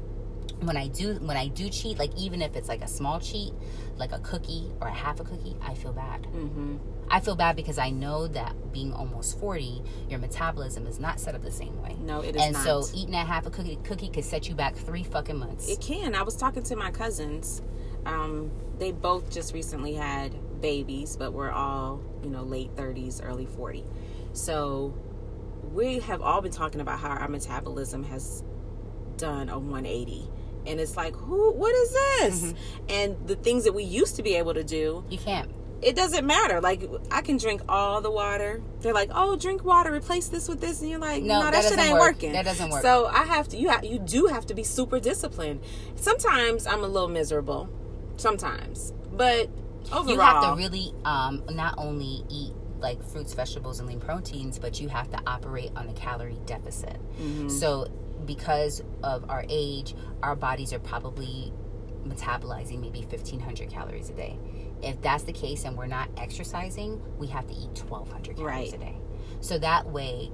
when I do when I do cheat, like even if it's like a small cheat, like a cookie or a half a cookie, I feel bad. Mm-hmm. I feel bad because I know that being almost 40, your metabolism is not set up the same way. No, it is and not. so eating that half a cookie cookie could set you back three fucking months. It can. I was talking to my cousins. Um, they both just recently had babies, but we're all, you know, late 30s, early 40. So we have all been talking about how our metabolism has done a 180. And it's like, who, what is this? And the things that we used to be able to do, you can't. it doesn't matter. Like, I can drink all the water. They're like, oh, drink water, replace this with this. And you're like, No, no, that that, shit ain't work. working. That doesn't work. So I have to, you, ha- you do have to be super disciplined. Sometimes I'm a little miserable. Sometimes. But overall. You have to really um, not only eat like fruits, vegetables, and lean proteins, but you have to operate on a calorie deficit. Mm-hmm. So, because of our age, our bodies are probably metabolizing maybe 1500 calories a day. If that's the case and we're not exercising, we have to eat 1200 calories Right. a day. So that way,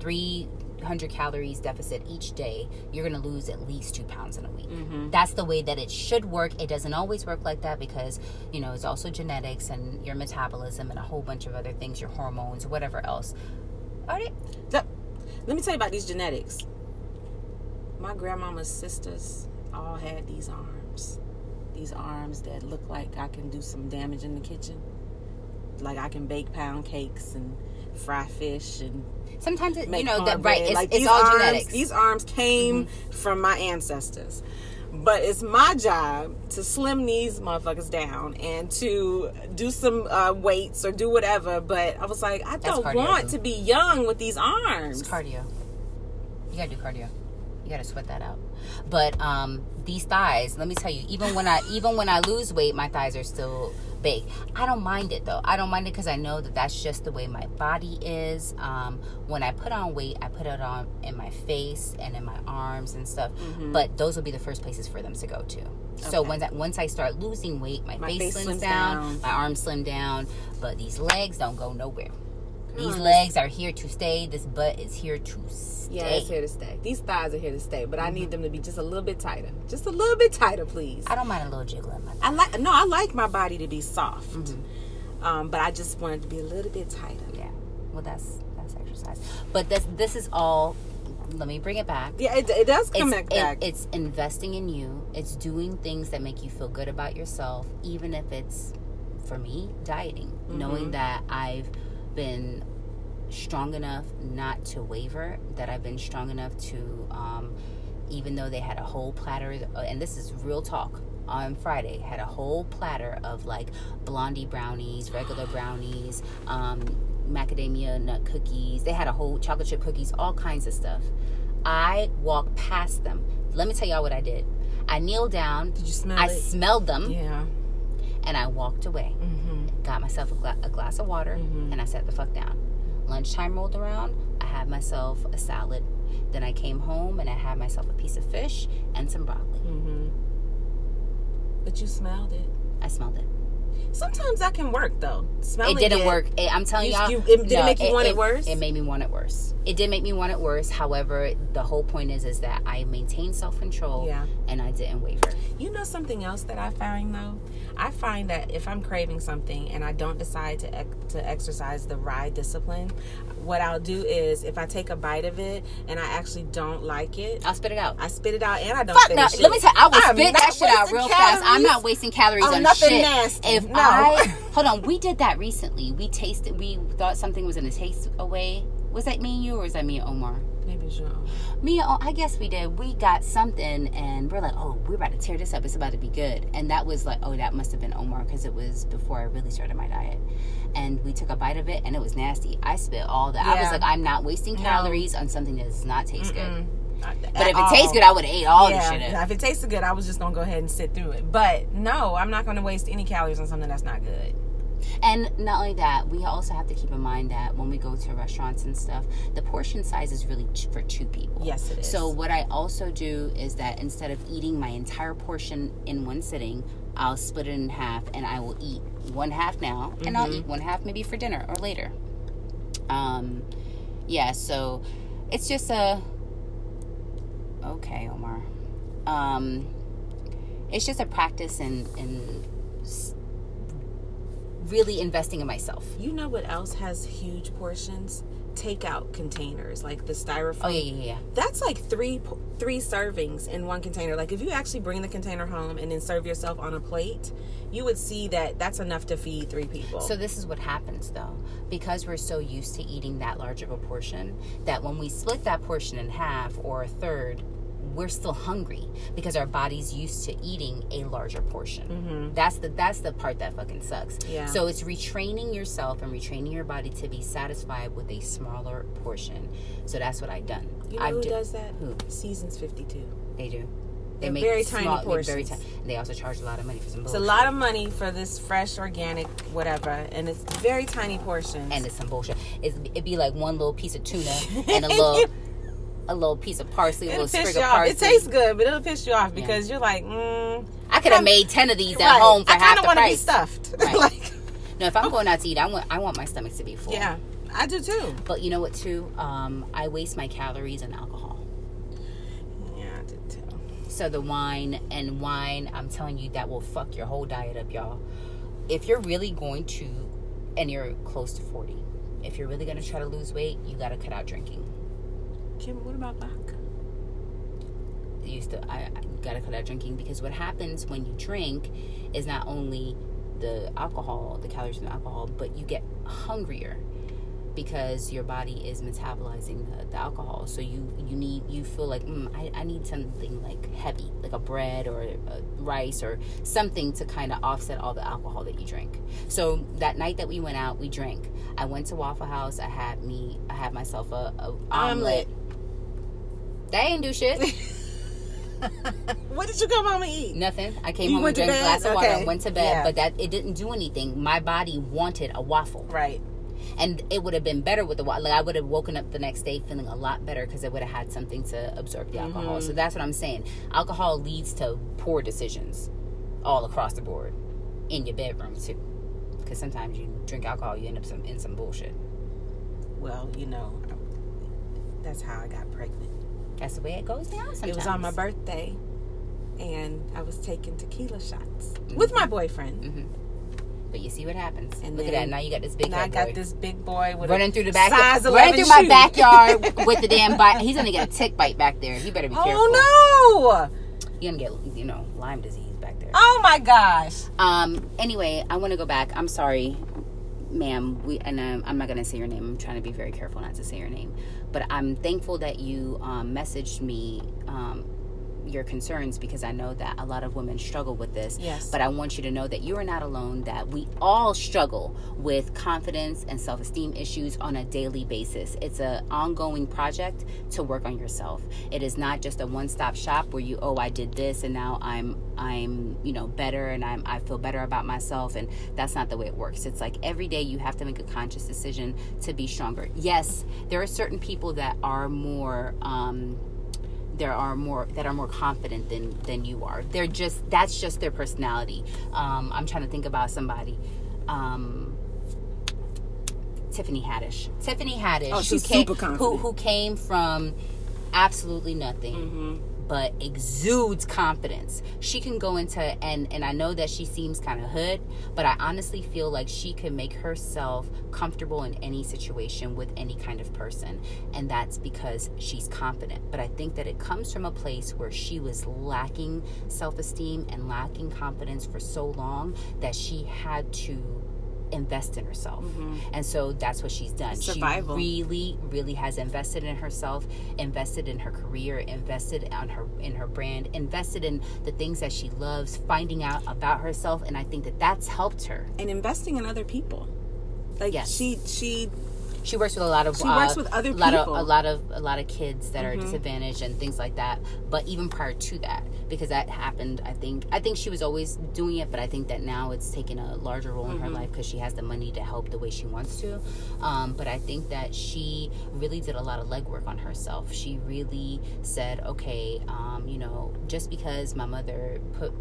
300 calories deficit each day, you're going to lose at least two pounds in a week. Mm-hmm. That's the way that it should work. It doesn't always work like that because, you know, it's also genetics and your metabolism and a whole bunch of other things, your hormones, whatever else. All right. So, let me tell you about these genetics. My grandmama's sisters all had these arms. These arms that look like I can do some damage in the kitchen. Like I can bake pound cakes and fry fish and Sometimes, it, you know, that right, it's, like it's these all arms, genetics. Mm-hmm. These arms came from my ancestors. But it's my job to slim these motherfuckers down and to do some uh, weights or do whatever. But I was like, I don't cardio, want to be young with these arms. It's cardio. You gotta do cardio. You gotta sweat that out. But um, these thighs, let me tell you, even when I even when I lose weight, my thighs are still big. I don't mind it though. I don't mind it because I know that that's just the way my body is. Um, when I put on weight, I put it on in my face and in my arms and stuff. But those will be the first places for them to go to. So Okay. once I, once I start losing weight, my, My face, face slims slims down, down. my arms slim down, but these legs don't go nowhere. These legs are here to stay. This butt is here to stay. Yeah, it's here to stay. These thighs are here to stay, but I need them to be just a little bit tighter. Just a little bit tighter, please. I don't mind a little jiggle in my I like no, I like my body to be soft, Mm-hmm. um, but I just want it to be a little bit tighter. Yeah. Well, that's that's exercise. But this this is all. Let me bring it back. Yeah, it, it does come It's, back. it- it's investing in you. It's doing things that make you feel good about yourself, even if it's, for me, dieting. Mm-hmm. Knowing that I've been strong enough not to waver, that I've been strong enough to, um, even though they had a whole platter, and this is real talk. On Friday, had a whole platter of like blondie brownies, regular *sighs* brownies, um, macadamia nut cookies. They had a whole chocolate chip cookies, all kinds of stuff. I walked past them. Let me tell y'all what I did. I kneeled down. Did you smell I it? smelled them, yeah. and I walked away. Mm-hmm. Got myself a, gla- a glass of water, Mhm. and I sat the fuck down. Lunchtime rolled around. I had myself a salad. Then I came home and I had myself a piece of fish and some broccoli. Mm-hmm. But you smelled it. I smelled it. Sometimes that can work though. Smelling it didn't work. It- I'm telling You- y'all. you- it- did it make you want it worse? It made me want it worse. It did make me want it worse. However, the whole point is is that I maintained self control. Yeah. And I didn't waver. You know something else that I find though? I find that if I'm craving something and I don't decide to ex- to exercise the ride discipline, what I'll do is if I take a bite of it and I actually don't like it, I'll spit it out. I spit it out and I don't Fuck no. Let me tell you, I will I'm spit that shit out real fast. I'm not wasting calories on on, nothing shit. nasty. If No. I *laughs* hold on, we did that recently. We tasted. We thought something was gonna taste away. Was that me and you, or was that me and Omar? Me and O- I guess we did. We got something, and we're like, "Oh, we're about to tear this up. It's about to be good." And that was like, "Oh, that must have been Omar because it was before I really started my diet." And we took a bite of it, and it was nasty. I spit all that. I was like, "I'm not wasting No. calories on something that does not taste good." Not But if it tastes good, I would have ate all yeah, the shit. up. if it tasted good, I was just gonna go ahead and sit through it. But no, I'm not gonna waste any calories on something that's not good. And not only that, we also have to keep in mind that when we go to restaurants and stuff, the portion size is really for two people. Yes, it is. So what I also do is that instead of eating my entire portion in one sitting, I'll split it in half and I will eat one half now and I'll eat one half maybe for dinner or later. Um yeah, so it's just a okay, Omar. Um it's just a practice in in really investing in myself. You know what else has huge portions? Takeout containers, like the styrofoam. Oh yeah, yeah, yeah. That's like three three servings in one container. Like if you actually bring the container home and then serve yourself on a plate, you would see that that's enough to feed three people. So this is what happens though, because we're so used to eating that large of a portion that when we split that portion in half or a third, we're still hungry because our body's used to eating a larger portion. That's the that's the part that fucking sucks. Mm-hmm. Yeah. So it's retraining yourself and retraining your body to be satisfied with a smaller portion. So that's what I've done. you know I've who do- does that? Who? Seasons fifty two. They do. They They're very tiny small- Very portions. tiny. They also charge a lot of money for some It's a lot of money for this fresh, organic, whatever, and it's very tiny portions. and it's some bullshit. It's, it'd be like one little piece of tuna *laughs* and a little a little piece of parsley, a it'll little sprig of parsley. It tastes good, but it'll piss you off because you're like, mm, I could have made ten of these at right. home for I half the price. stuffed. *laughs* Right. like, No, if I'm going out to eat, I want I want my stomach to be full. yeah, I do too. But you know what? Too, um, I waste my calories on alcohol. Yeah, I do too. So the wine and wine, I'm telling you, that will fuck your whole diet up, y'all. If you're really going to, and you're close to 40, if you're really going to try to lose weight, you got to cut out drinking. Kim, what about vodka? you to I, I gotta cut out drinking because what happens when you drink is not only the alcohol, the calories from the alcohol, but you get hungrier because your body is metabolizing the, the alcohol. So you you need you feel like mm, I, I need something like heavy, like a bread or a rice or something to kind of offset all the alcohol that you drink. So that night that we went out, we drank. I went to Waffle House. I had me I had myself a, a omelet. They ain't do shit. *laughs* What did you come home and eat? Nothing. I came You home and drank a glass of water Okay. and went to bed, Yeah. but that it didn't do anything. My body wanted a waffle, Right. and it would have been better with the waffle. Like I would have woken up the next day feeling a lot better because I would have had something to absorb the alcohol. Mm-hmm. So that's what I'm saying. Alcohol leads to poor decisions all across the board, in your bedroom too. Because sometimes you drink alcohol, you end up some, in some bullshit. Well, you know, that's how I got pregnant. That's the way it goes down. Sometimes It was on my birthday, and I was taking tequila shots Mm-hmm. with my boyfriend. But you see what happens. And Look at that. Now you got this big And I got boy. this big boy with running through the size running through my backyard *laughs* with the damn bite. He's gonna get a tick bite back there. He better be careful. Oh no! You're gonna get, you know, Lyme disease back there. Oh my gosh! Um. Anyway, I want to go back. I'm sorry, ma'am. We and um, I'm not gonna say your name. I'm trying to be very careful not to say your name. But I'm thankful that you um, messaged me um, your concerns because I know that a lot of women struggle with this. Yes. But I want you to know that you are not alone. That we all struggle with confidence and self-esteem issues on a daily basis. It's an ongoing project to work on yourself. It is not just a one-stop shop where you, oh, I did this and now I'm I'm you know better and I'm I feel better about myself and that's not the way it works. It's like every day you have to make a conscious decision to be stronger. Yes, there are certain people that are more. Um, there are more that are more confident than than you are. They're just that's just their personality. Um, I'm trying to think about somebody. Um, Tiffany Haddish. Tiffany Haddish. Oh, she's who came, super confident. Who who came from absolutely nothing. Mm-hmm. But exudes confidence. She can go into and and I know that she seems kind of hood, but I honestly feel like she can make herself comfortable in any situation with any kind of person, and that's because she's confident. But I think that it comes from a place where she was lacking self-esteem and lacking confidence for so long that she had to invest in herself. Mm-hmm. And so that's what she's done. Survival. She really really has invested in herself, invested in her career, invested on her in her brand, invested in the things that she loves, finding out about herself and I think that that's helped her. And investing in other people. Like Yes. she she she works with a lot of She uh, works with other a lot of a lot of a lot of kids that Mhm. are disadvantaged and things like that. But even prior to that, because that happened, I think I think she was always doing it, but I think that now it's taken a larger role in her Mhm. life because she has the money to help the way she wants to. Um, but I think that she really did a lot of legwork on herself. She really said, okay, um, you know, just because my mother put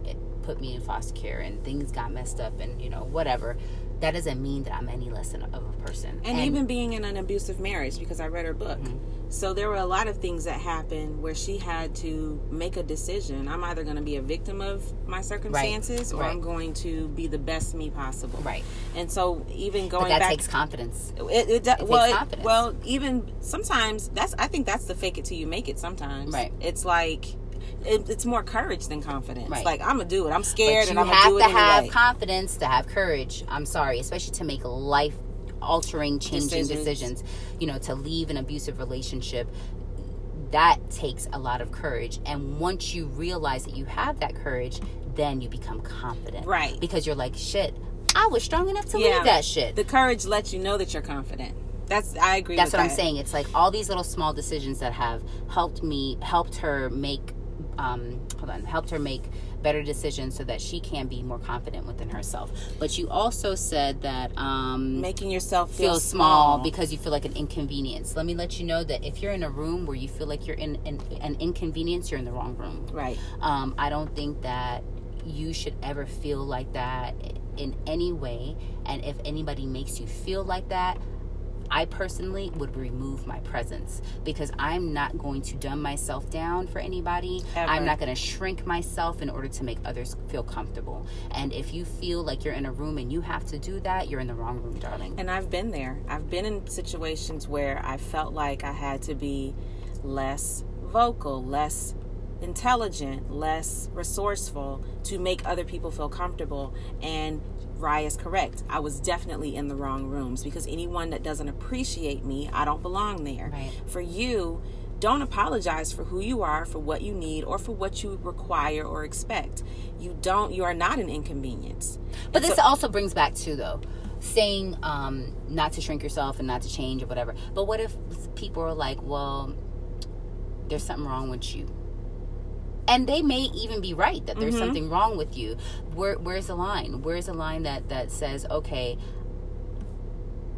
put me in foster care and things got messed up and you know whatever that doesn't mean that i'm any less of a person and, even being in an abusive marriage because I read her book. Mhm. So there were a lot of things that happened where she had to make a decision. I'm either going to be a victim of my circumstances or right. I'm going to be the best me possible. right And so even but going that back takes confidence it, it, takes well, it- confidence. well, even sometimes that's I think that's the fake it till you make it. Sometimes, Right. It's like it, it's more courage than confidence. Right. Like I'm gonna do it. I'm scared, and I'm gonna do it. it have to anyway. confidence to have courage i'm sorry especially to make life altering changing Decisions. decisions you know to leave an abusive relationship that takes a lot of courage and once you realize that you have that courage then you become confident Right. because you're like shit i was strong enough to Yeah. leave that shit the courage lets you know that you're confident. That's I agree. That's what I'm saying. It's like all these little small decisions that have helped me, helped her make, um, hold on, helped her make better decisions so that she can be more confident within herself. But you also said that um, Making yourself feel, feel small because you feel like an inconvenience. Let me let you know that if you're in a room where you feel like you're in, in an inconvenience, you're in the wrong room. right. Um, I don't think that you should ever feel like that in any way. And if anybody makes you feel like that, I personally would remove my presence because I'm not going to dumb myself down for anybody. Ever. I'm not going to shrink myself in order to make others feel comfortable. And if you feel like you're in a room and you have to do that, you're in the wrong room, darling. And I've been there. I've been in situations where I felt like I had to be less vocal, less intelligent, less resourceful to make other people feel comfortable. And Rye is correct. I was definitely in the wrong rooms because anyone that doesn't appreciate me, I don't belong there. Right. For you, don't apologize for who you are, for what you need, or for what you require or expect. You don't. You are not an inconvenience. But And this so- also brings back to though saying um, not to shrink yourself and not to change or whatever. But what if people are like, well, there's something wrong with you, and they may even be right that there's Mhm. something wrong with you. Where where's the line? Where's the line that that says, okay,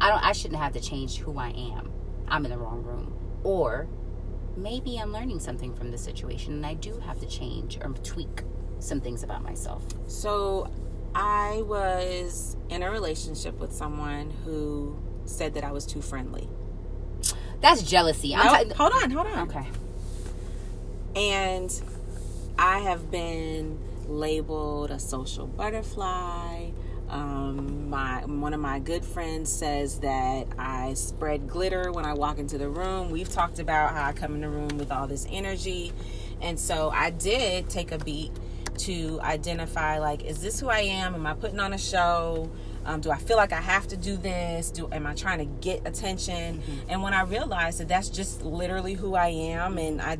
I don't, I shouldn't have to change who I am. I'm in the wrong room, or maybe I'm learning something from the situation and I do have to change or tweak some things about myself. So, I was in a relationship with someone who said that I was too friendly. That's jealousy. I'm Nope, ta- hold on, hold on. okay. And I have been labeled a social butterfly. Um, my one of my good friends says that I spread glitter when I walk into the room. We've talked about how I come in the room with all this energy, and so I did take a beat to identify like, is this who I am? Am I putting on a show? Um, do I feel like I have to do this? Do am I trying to get attention? Mm-hmm. And when I realized that that's just literally who I am, and I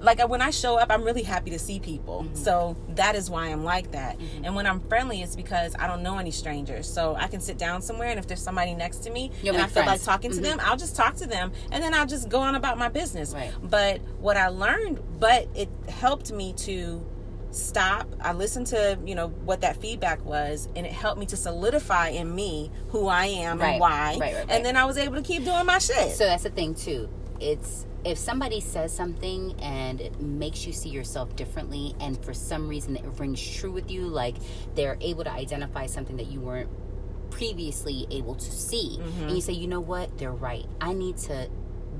like when I show up, I'm really happy to see people. Mm-hmm. So that is why I'm like that. Mm-hmm. And when I'm friendly, it's because I don't know any strangers, so I can sit down somewhere, and if there's somebody next to me You'll and I feel like talking to them, I'll just talk to them, and then I'll just go on about my business. Right. But what I learned, but it helped me to stop i listened to you know what that feedback was and it helped me to solidify in me who i am Right. and why Right, right, and then i was able to keep doing my shit So that's the thing too. It's if somebody says something and it makes you see yourself differently, and for some reason it rings true with you, like they're able to identify something that you weren't previously able to see, Mm-hmm. and you say, you know what, they're right. I need to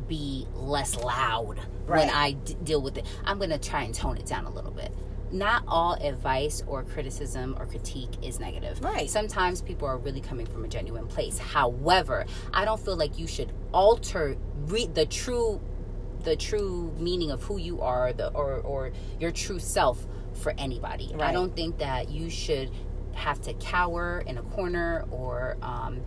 be less loud Right. when I d- deal with it. I'm going to try and tone it down a little bit. Not all advice or criticism or critique is negative. Right. Sometimes people are really coming from a genuine place. However, I don't feel like you should alter re- the true the true meaning of who you are the or or your true self for anybody. I don't think that you should have to cower in a corner or um,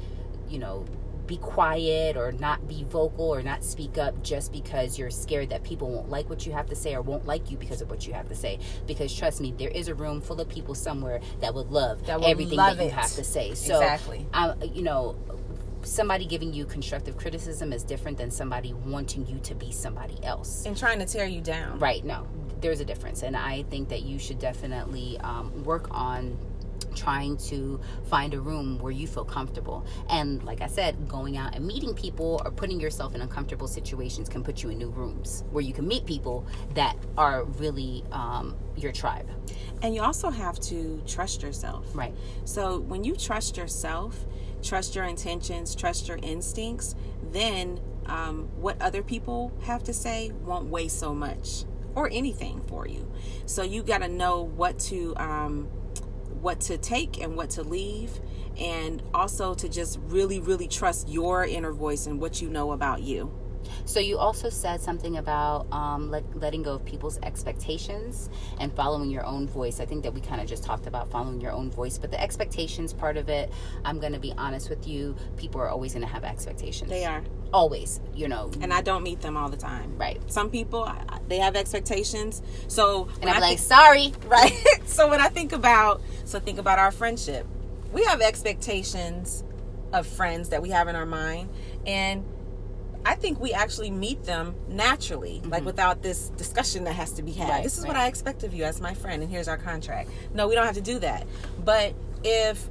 you know be quiet or not be vocal or not speak up just because you're scared that people won't like what you have to say or won't like you because of what you have to say because trust me there is a room full of people somewhere that would love That would everything love that you it. have to say so Exactly. I, you know somebody giving you constructive criticism is different than somebody wanting you to be somebody else. And trying to tear you down. Right, no, there's a difference. And I think that you should definitely um, work on trying to find a room where you feel comfortable. And like I said, going out and meeting people or putting yourself in uncomfortable situations can put you in new rooms where you can meet people that are really um, your tribe. And you also have to trust yourself. Right. So when you trust yourself, trust your intentions, trust your instincts, then um, what other people have to say won't weigh so much or anything for you. So you got to know what to. Um, what to take and what to leave and also to just really really trust your inner voice and what you know about you so you also said something about um, let, letting go of people's expectations and following your own voice. I think that we kind of just talked about following your own voice, but the expectations part of it, I'm going to be honest with you, people are always going to have expectations. They are. Always, you know. And I don't meet them all the time. Right. Some people, they have expectations. So, and I'm like, sorry. *laughs* Right. *laughs* so when I think about, so think about our friendship. We have expectations of friends that we have in our mind. And I think we actually meet them naturally, mm-hmm. like without this discussion that has to be had. Right, this is right. what I expect of you as my friend, and here's our contract. No, we don't have to do that. But if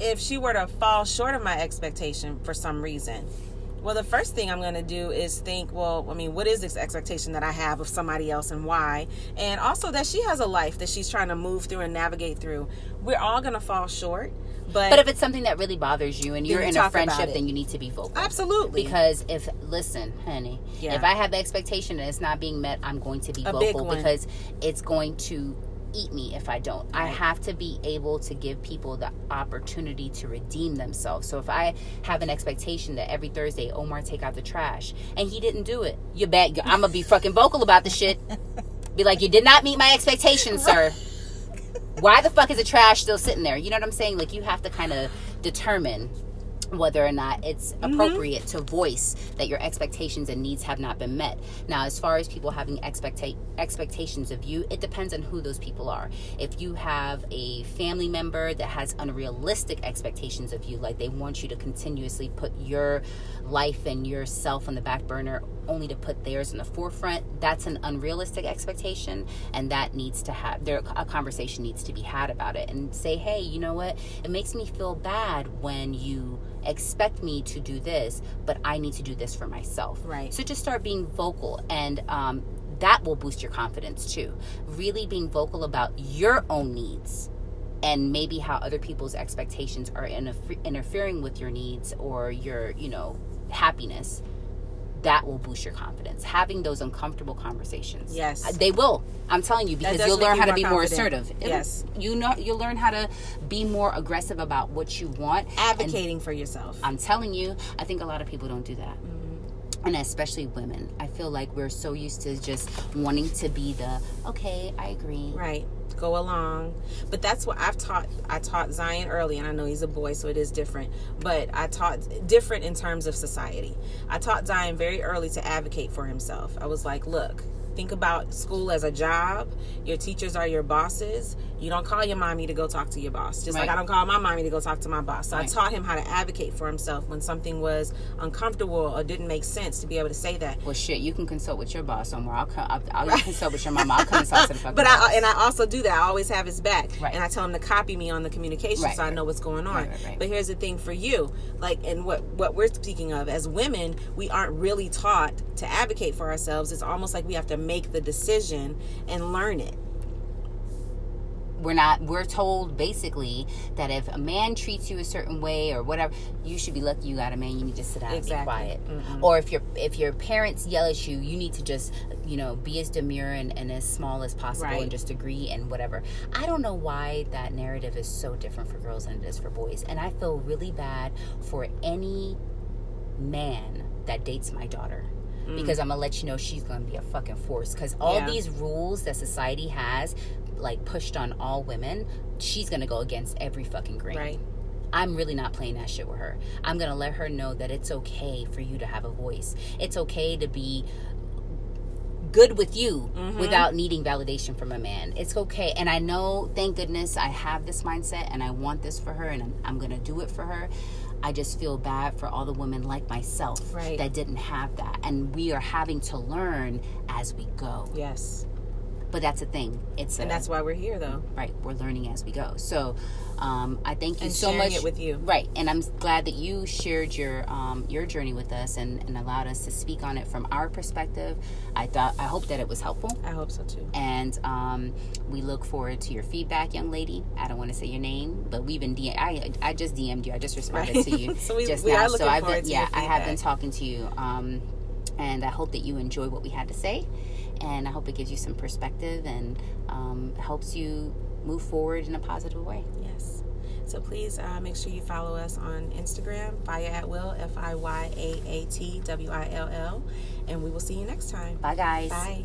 if she were to fall short of my expectation for some reason, well, the first thing I'm going to do is think, well, I mean, what is this expectation that I have of somebody else and why? And also that she has a life that she's trying to move through and navigate through. We're all going to fall short. But, but if it's something that really bothers you and you're in a friendship, then you need to be vocal. Absolutely. Because if, listen, honey, yeah. if I have the expectation and it's not being met, I'm going to be a vocal because it's going to eat me if I don't. I have to be able to give people the opportunity to redeem themselves. So if I have an expectation that every Thursday Omar take out the trash and he didn't do it, you bet I'm gonna be fucking vocal about the shit. *laughs* Be like, you did not meet my expectations, sir why the fuck is the trash still sitting there? You know what I'm saying? Like you have to kind of determine whether or not it's mm-hmm. appropriate mm-hmm. to voice that your expectations and needs have not been met. Now, as far as people having expecta- expectations of you, it depends on who those people are. If you have a family member that has unrealistic expectations of you, like they want you to continuously put your life and yourself on the back burner only to put theirs in the forefront, that's an unrealistic expectation and that needs to have there a conversation needs to be had about it and say, "Hey, you know what? It makes me feel bad when you expect me to do this, but I need to do this for myself. Right. So just start being vocal and um, that will boost your confidence too. Really being vocal about your own needs and maybe how other people's expectations are interfering with your needs or your, you know, happiness that will boost your confidence. Having those uncomfortable conversations. Yes. Uh, they will. I'm telling you because you'll learn how to be more assertive. It'll, yes. You know you'll learn how to be more aggressive about what you want. Advocating and for yourself. I'm telling you, I think a lot of people don't do that. Mm-hmm. And especially women. I feel like we're so used to just wanting to be the okay, I agree. Right go along. But that's what I've taught. I taught Zion early, and I know he's a boy, so it is different. But I taught different in terms of society. I taught Zion very early to advocate for himself. I was like, look, think about school as a job. Your teachers are your bosses. You don't call your mommy to go talk to your boss. Just right. like I don't call my mommy to go talk to my boss. So right. I taught him how to advocate for himself when something was uncomfortable or didn't make sense to be able to say that. Well, shit, you can consult with your boss somewhere. I'll, come, I'll, I'll right. consult with your mom. I'll consult to the *laughs* fucking But boss. I and I also do that. I always have his back, and I tell him to copy me on the communication so I know what's going on. But here's the thing for you, like, and what what we're speaking of as women, we aren't really taught to advocate for ourselves. It's almost like we have to make the decision and learn it we're not we're told basically that if a man treats you a certain way or whatever you should be lucky you got a man you need to sit down exactly. and be quiet mm-hmm. or if your if your parents yell at you you need to just you know be as demure and, and as small as possible right. and just agree and whatever i don't know why that narrative is so different for girls than it is for boys and i feel really bad for any man that dates my daughter mm. because I'm gonna let you know she's gonna be a fucking force. Because all yeah. these rules that society has like pushed on all women, she's gonna go against every fucking grain. Right. I'm really not playing that shit with her. I'm gonna let her know that it's okay for you to have a voice. It's okay to be good with you mm-hmm. without needing validation from a man. It's okay. And I know, thank goodness, I have this mindset and I want this for her and I'm, I'm gonna do it for her. I just feel bad for all the women like myself Right. that didn't have that. And we are having to learn as we go. Yes. But that's the thing. It's And a- that's why we're here, though. right. We're learning as we go. So um, I thank you And so sharing much it with you. Right, and I'm glad that you shared your um, your journey with us and, and allowed us to speak on it from our perspective. I thought I hope that it was helpful. I hope so too. and um, we look forward to your feedback, young lady. I don't want to say your name, but we've been DM- I I just DM'd you. I just responded Right. to you *laughs* So we- just we now. are so I've been to yeah, I have been talking to you, um, and I hope that you enjoy what we had to say, and I hope it gives you some perspective and um, helps you move forward in a positive way. Yes. So please uh, make sure you follow us on Instagram, Fire at Will, F I Y A A T W I L L, and we will see you next time. Bye, guys. Bye.